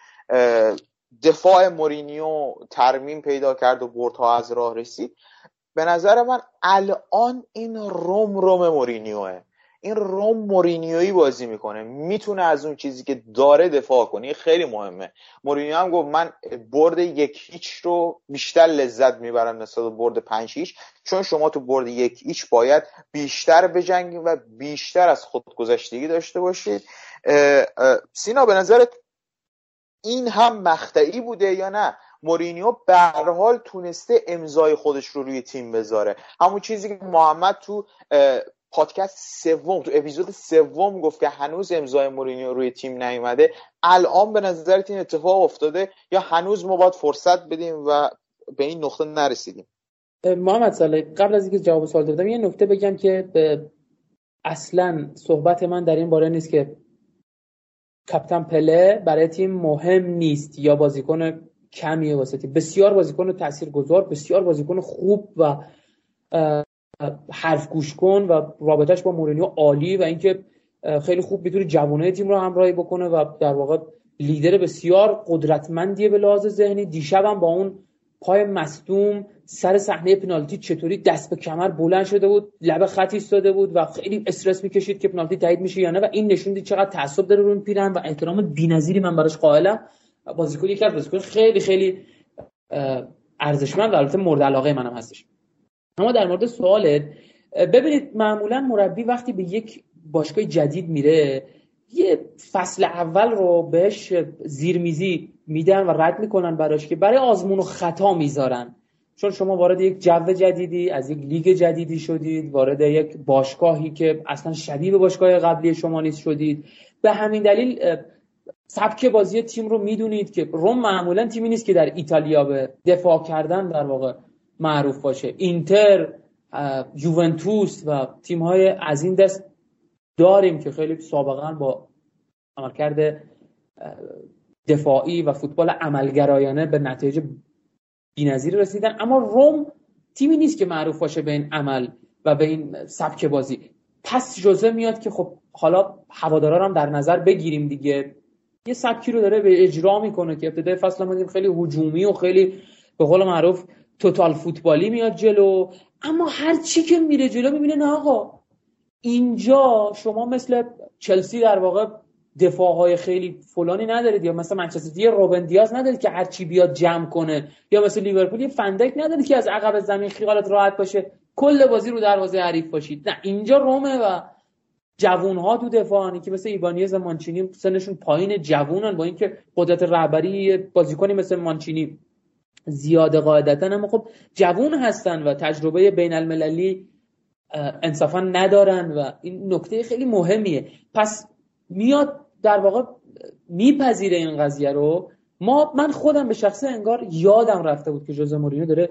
دفاع مورینیو ترمیم پیدا کرد و بردها از راه رسید. به نظر من الان این روم روم مورینیوه. این روم مورینیویی بازی می‌کنه. می‌تونه از اون چیزی که داره دفاع کنه. خیلی مهمه. مورینیو هم گفت من برد یک هیچ رو بیشتر لذت می‌برم نسبت برد پنج هیچ چون شما تو برد یک هیچ باید بیشتر بجنگید و بیشتر از خودگذشتگی داشته باشید. سینا به نظرت این هم مخدعی بوده یا نه؟ مورینیو به هر حال تونسته امضای خودش رو روی تیم بذاره. همون چیزی که محمد تو پادکست سوم تو اپیزود سوم گفت که هنوز امضای مورینیو روی تیم نیومده. الان به نظرت این اتفاق افتاده یا هنوز ما باید فرصت بدیم و به این نقطه نرسیدیم؟ محمد ساله قبل از اینکه جواب سوال دادم یه نکته بگم که به اصلا صحبت من در این باره نیست که کاپیتان پله برای تیم مهم نیست یا بازیکن کمیه واسه تیم. بسیار بازیکن تاثیرگذار بسیار بازیکن خوب و حرف گوش کن و رابطش با مورینیو عالی و اینکه خیلی خوب می‌تونه جوانه تیم رو همراهی بکنه و در واقع لیدر بسیار قدرتمندیه به لحاظ ذهنی. دیشب هم با اون پای مصدوم سر صحنه پنالتی چطوری دست به کمر بلند شده بود لب خط ایستاده بود و خیلی استرس می‌کشید که پنالتی تایید میشه یا نه و این نشون چقدر تعصب داره رو پیرن و احترام بی‌نظیری من براش قائلم. بازیکن یکی از بازیکن خیلی خیلی ارزشمند و البته مورد علاقه منم هستش. اما در مورد سوالت ببینید معمولا مربی وقتی به یک باشگاه جدید میره یه فصل اول رو بهش زیرمیزی میدن و رد می‌کنن براش که برای آزمون و خطا می‌ذارن. چون شما وارد یک جو جدیدی از یک لیگ جدیدی شدید وارد یک باشگاهی که اصلا شبیه به باشگاه قبلی شما نیست شدید. به همین دلیل سبک بازی تیم رو می‌دونید که روم معمولا تیمی نیست که در ایتالیا به دفاع کردن در واقع معروف باشه. اینتر یوونتوس و تیم های از این دست داریم که خیلی سابقا با عملکرد دفاعی و فوتبال عملگرایانه به نتایج بی‌نظیر رسیدن. اما روم تیمی نیست که معروف باشه به این عمل و به این سبک بازی. پس جزه میاد که خب حالا هوادارا هم در نظر بگیریم دیگه. یه سبکی رو داره به اجرا می‌کنه که ابتدای فصل ما خیلی هجومی و خیلی به قول معروف توتال فوتبالی میاد جلو. اما هر چی که میره جلو می‌بینه نه آقا. اینجا شما مثل چلسی در واقع دفاع های خیلی فلانی ندارید یا مثل منچستر روبن دیاز ندارید که هر چی بیاد جمع کنه. یا مثل لیورپول یه فندک ندارید که از عقب زمین خیالت راحت باشه. کل بازی رو دروازه حریف باشید. نه اینجا رومه و جوون ها تو که مثل ایبانیز مانچینی سنشون پایین جوونن. با اینکه قدرت رهبری بازیکنی مثل مانچینی زیاده قاعدتا اما خب جوون هستن و تجربه بین المللی انصافا ندارن و این نکته خیلی مهمیه. پس میاد در واقع میپذیره این قضیه رو. ما من خودم به شخصه انگار یادم رفته بود که جوزه مورینو داره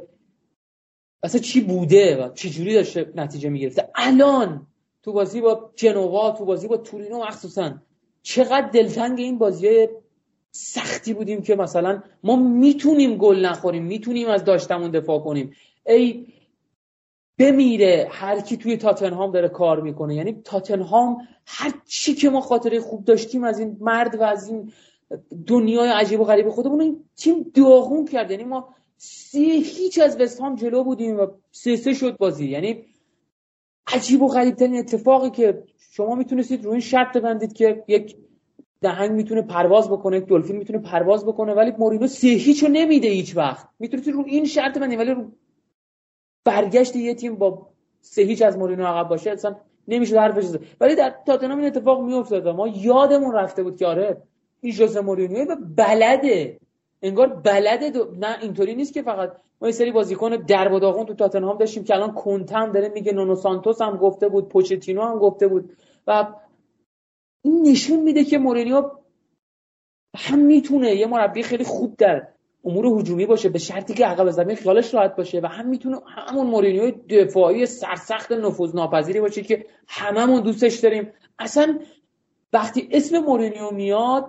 اصلا چی بوده و چی جوری داشته نتیجه می‌گرفته. الان تو بازی با جنوا تو بازی با تورینو مخصوصا. چقدر دلتنگ این بازی سختی بودیم که مثلا ما می‌تونیم گل نخوریم می‌تونیم از داشتمون دفاع کنیم. ای بمیره هر کی توی تاتنهام داره کار می‌کنه. یعنی تاتنهام هر چی که ما خاطره خوب داشتیم از این مرد و از این دنیای عجیب و غریب خودمون این تیم داغون کرد. یعنی ما سه هیچ از وستهام جلو بودیم و سه سه شد بازی. یعنی عجیب و غریب ترین اتفاقی که شما می‌تونستید روی این شرط بندید که یک دهنگ می‌تونه پرواز بکنه دلفین می‌تونه پرواز بکنه ولی مورینو سه هیچو نمیده هیچ وقت. می‌تونه رو این شرط من ولی رو برگشت یه تیم با سه هیچ از مورینو عقب باشه اصلا نمیشه حرفش ولی در تاتنهام این اتفاق میافتاد ما یادمون رفته بود که آره این ژوزه مورینیو بلده. انگار بلده دو... نه اینطوری نیست که فقط ما یه سری بازیکن در و داغون تو تاتنهام داشتیم که الان کنتم داره میگه نونو سانتوس هم گفته بود پوچتینو هم گفته بود. و این نشون میده که مورینیو هم می‌تونه یه مربی خیلی خوب در امور هجومی باشه به شرطی که عقب زمین خیالش راحت باشه و هم می‌تونه همون مورینیو دفاعی سرسخت نفوذ ناپذیری باشه که هممون دوستش داریم. اصلا وقتی اسم مورینیو میاد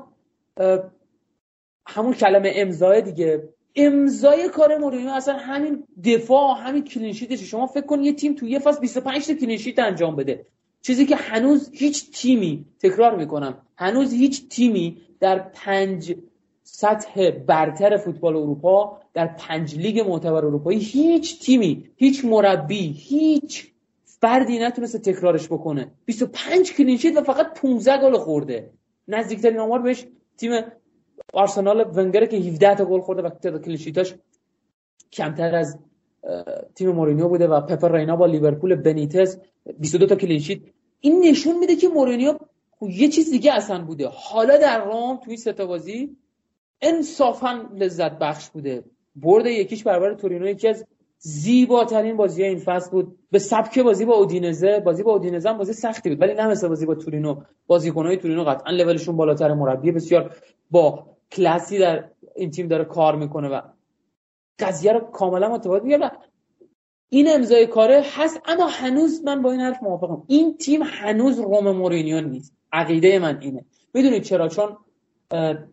همون کلمه امضای دیگه. امضای کار مورینیو اصلا همین دفاع همین clean sheet شه شما فکر کن یه تیم تو یه فصل 25 تا clean sheet انجام بده. چیزی که هنوز هیچ تیمی تکرار می‌کنم هنوز هیچ تیمی در پنج سطح برتر فوتبال اروپا در پنج لیگ معتبر اروپایی هیچ تیمی هیچ مربی هیچ فردی نتونسته تکرارش بکنه. 25 clean sheet و فقط 15 گل خورده. نزدیکترین آمار بهش تیم آرسنال ونگر که 17 تا گل خورده و تعداد clean sheet اش کمتر از تیم مورینیو بوده و پپه رینا با لیورپول بنیتز 22 تا clean sheet. این نشون میده که مورینیو یه چیز دیگه اصلا بوده. حالا در روم توی سه تا بازی انصافا لذت بخش بوده. برد یکیش برابر تورینو یکی از زیباترین بازی این فصل بود. به سبک بازی با اودینزه بازی با اودینزه هم بازی سختی بود ولی نه مثل بازی با تورینو. بازیکنهای تورینو قطعا لولشون بالاتر مربی بسیار با کلاسی در این تیم داره کار می‌کنه و قضیه رو کاملا متفاوت میگه و این امضای کاره هست اما هنوز من با این حرف موافقم. این تیم هنوز روم مورینیو نیست. عقیده من اینه. می‌دونید چرا؟ چون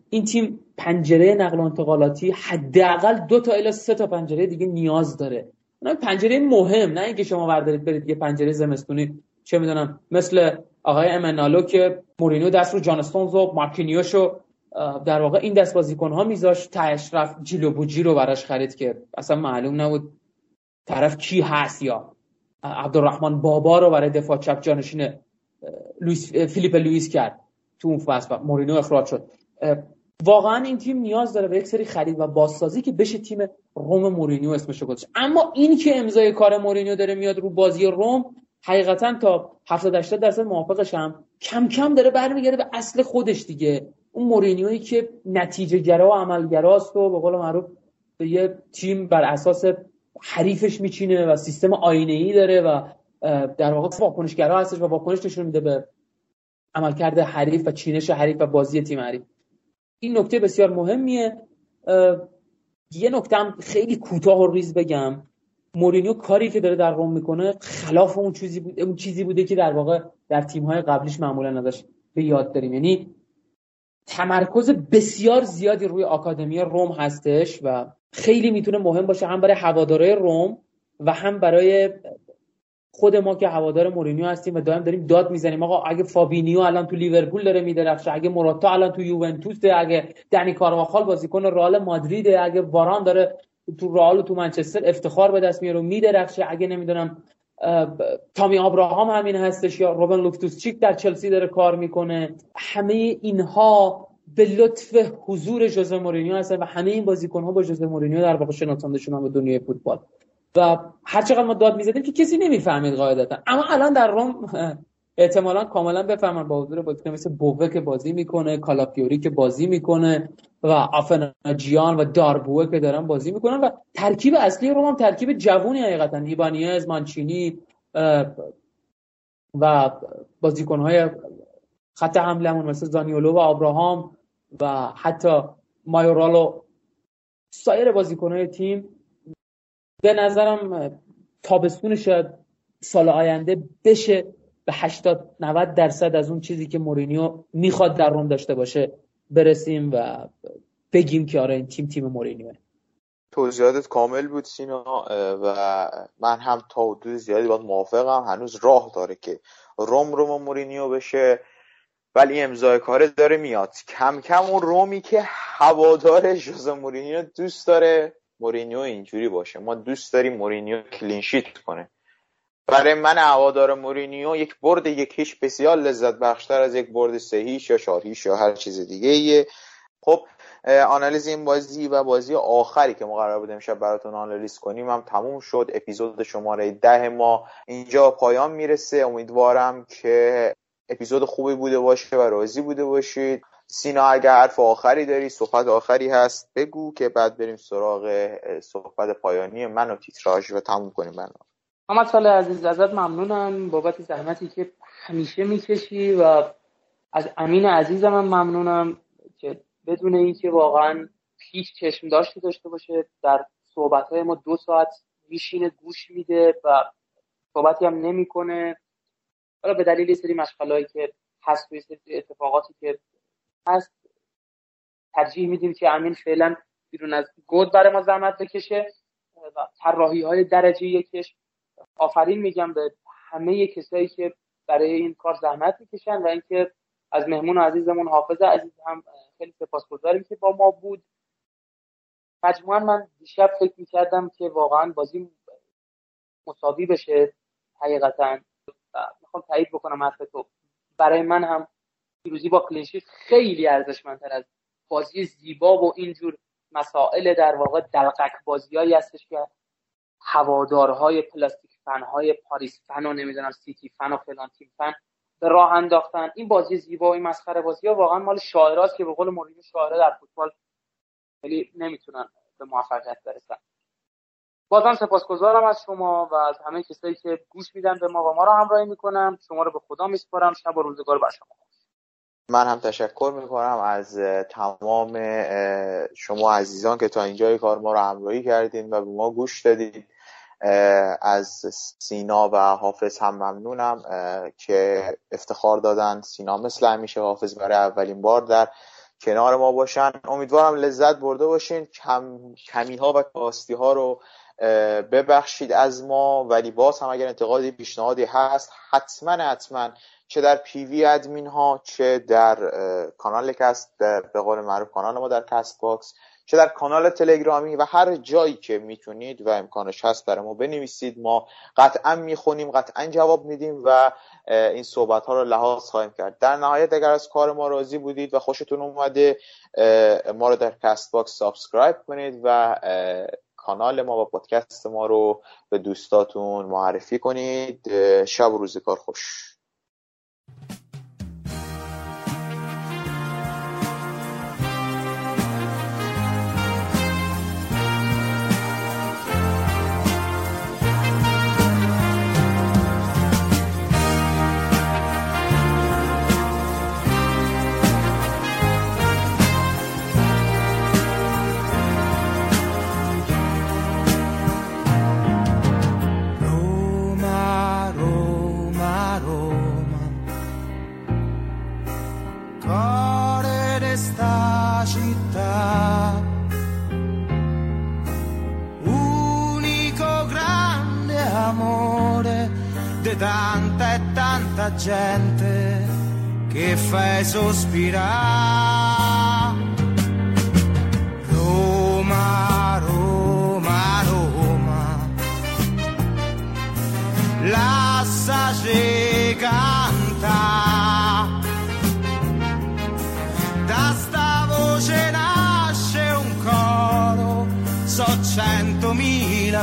این تیم پنجره نقل و انتقالاتی حداقل دو تا الی سه تا پنجره دیگه نیاز داره. نه پنجره مهم نه اینکه شما بردارید برید یه پنجره زمستونی. چه می‌دونم مثل آقای امنالو که مورینیو دست رو جانستونز و مارکینیوشو در واقع این دست بازیکن ها میذاشت تهش رفت جیلو بوجی رو براش خرید که اصلا معلوم نبود طرف کی هست یا. عبدالرحمن بابا رو برای دفاع چپ جانشین لویس فیلیپ لوئیس کرد. تو اون فصل مورینو اخراج شد. واقعا این تیم نیاز داره به یک سری خرید و بازسازی که بشه تیم روم مورینیو اسمش گذاشت. اما این که امضای کار مورینیو داره میاد رو بازی روم حقیقتا تا 70 80 درصد موافقشم کم کم داره برمیگرده به اصل خودش دیگه. اون مورینیویی که نتیجه گرا و عملگراست و به قول معروف به یه تیم بر اساس حریفش میچینه و سیستم آینه ای داره و در واقع واکنشگرا هستش و واکنش نشون میده به عملکرد حریف و چینش حریف و بازی تیم حریف. این نکته بسیار مهمیه. یه نکته هم خیلی کوتاه و ریز بگم. مورینیو کاری که داره در روم می‌کنه خلاف اون چیزی بود اون چیزی بوده که در واقع در تیم های قبلیش معمولا ازش به یاد داریم. یعنی تمرکز بسیار زیادی روی آکادمی روم هستش و خیلی می‌تونه مهم باشه هم برای هواداره روم و هم برای خود ما که هوادار مورینیو هستیم و دائم داریم داد می‌زنیم. آقا اگه فابینیو الان تو لیورپول داره میدرخشه اگه موراتا الان تو یوونتوسه اگه دنی کارواخال بازیکن رئال مادریده اگه واران داره تو رئال و تو منچستر افتخار به دست میاره و میدرخشه. اگه نمی‌دونم تامی آبراهام همین هستش یا روبن لوفتوس چیک در چلسی داره کار می‌کنه. همه اینها به لطف حضور جوزه مورینیو هستن و همه این بازیکن ها با جوزه مورینیو در واقع شناسانده شدن به دنیای فوتبال. و هر چقدر ما داد می‌زدیم که کسی نمی‌فهمید قاعدتا. اما الان در روم احتمالا کاملا بفهمن با حضور بازیکن مثل بووه که بازی می‌کنه کالاپیوری که بازی می‌کنه. و آفناجیان و داربوه که دارن بازی می‌کنن و ترکیب اصلی روم هم ترکیب جوونی حقیقتا. ایبانیز مانچینی و بازیکنهای خط حملمون مثل زانیولو و آبراهام و حتی مایورالو. سایر بازیکنهای تیم به نظرم تابستون شاید سال آینده بشه به 80 90 درصد از اون چیزی که مورینیو می‌خواد در روم داشته باشه. برسیم و بگیم که آره این تیم تیم مورینیوه. توضیحاتت کامل بود سینا و من هم تا حدود زیادی باید موافقم. هنوز راه داره که روم روم مورینیو بشه ولی امضای کاره داره میاد. کم کم اون رومی که هوادار ژوزه مورینیو دوست داره مورینیو اینجوری باشه. ما دوست داریم مورینیو clean sheet کنه. برای من هوادار مورینیو یک برد یک بسیار لذت بخشتر از یک برد سه هیچ یا چهار یا هر چیز دیگه ایه. خب آنالیز این بازی و بازی آخری که ما قرار بود امشب براتون آنالیز کنیم هم تموم شد. اپیزود شماره ده ما اینجا پایان می‌رسه. امیدوارم که اپیزود خوبی بوده باشه و راضی بوده باشید. سینا اگر حرف آخری داری صحبت آخری هست بگو که بعد بریم سراغ صحبت پایانی من و تیتراژ و تموم کنیم برنامه. محمد سال عزیز ازت ممنونم. بابت زحمتی که همیشه می‌کشی و از امین عزیزم هم ممنونم که بدون اینکه واقعا هیچ چشم داشته داشته باشه در صحبت های ما دو ساعت میشینه گوش میده و صحبتی هم نمی‌کنه. حالا به دلیل سری مشغلهایی که هست و سری اتفاقاتی که هست ترجیح میدیم که امین فعلا بیرون از گود برای ما زحمت بکشه و طراحی های درجه یکش آفرین میگم به همه کسایی که برای این کار زحمت می‌کشن و اینکه از مهمون عزیزمون حافظ عزیز هم خیلی سپاسگزاریم که با ما بود. مجموعا من دیشب فکر می‌کردم که واقعا بازی مساوی بشه حقیقتا. می‌خوام تایید بکنم حرف تو. برای من هم پیروزی با clean sheet خیلی ارزشمندتر از بازی زیبا و اینجور مسائل در واقع دلقک بازیایی هستش که هوادارهای plastic fan های پاریس فن و نمی‌دونم سیتی فن و فلان تیم فن به راه انداختن. این بازی زیبا و این مسخره بازی ها واقعا مال شاعراست که به قول مورینیو شاعره در فوتبال خیلی نمی‌تونن به موفقیت برسن. بازم سپاسگزارم از شما و از همه کسایی که گوش میدن به ما و ما رو همراهی می‌کنم شما رو به خدا میسپارم. شب و روزگار بر شما. من هم تشکر می‌کنم از تمام شما عزیزان که تا اینجای کار ما رو همراهی کردین و به ما گوش دادید. از سینا و حافظ هم ممنونم که افتخار دادن. سینا مثل همیشه حافظ برای اولین بار در کنار ما باشن. امیدوارم لذت برده باشین. کم، کمی ها و کاستی ها رو ببخشید از ما ولی باز هم اگر انتقادی پیشنهادی هست حتما حتما چه در PV ادمین ها چه در کانال کست به قول معروف کانال ما در Castbox چه در کانال تلگرامی و هر جایی که می‌تونید و امکانش هست برای ما بنویسید. ما قطعا می‌خونیم قطعا جواب میدیم و این صحبت ها رو لحاظ خواهیم کرد. در نهایت اگر از کار ما راضی بودید و خوشتون اومده ما رو در Castbox subscribe کنید و کانال ما و پادکست ما رو به دوستاتون معرفی کنید. شب و روزگار خوش. questa città. Unico grande amore di tanta e tanta gente che fai sospirare. Roma, Roma, Roma. La sageca.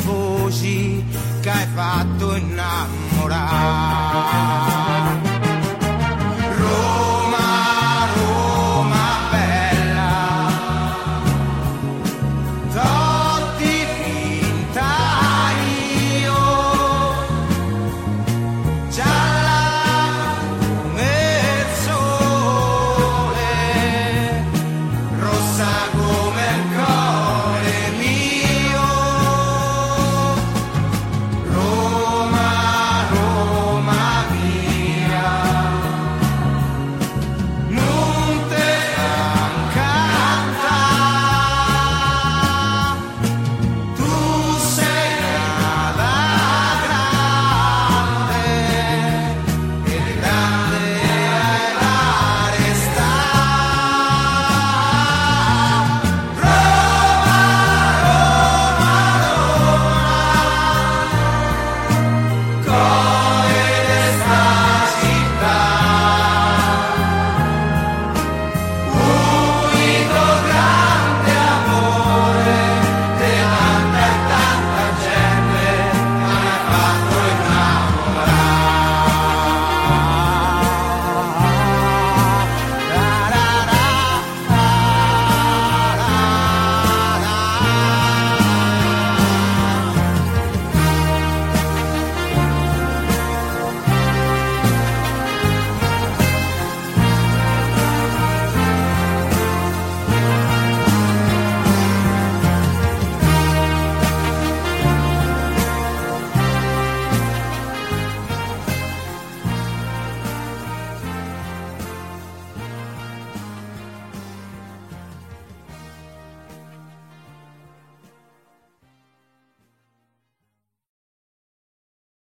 Voci che hai fatto innamorare.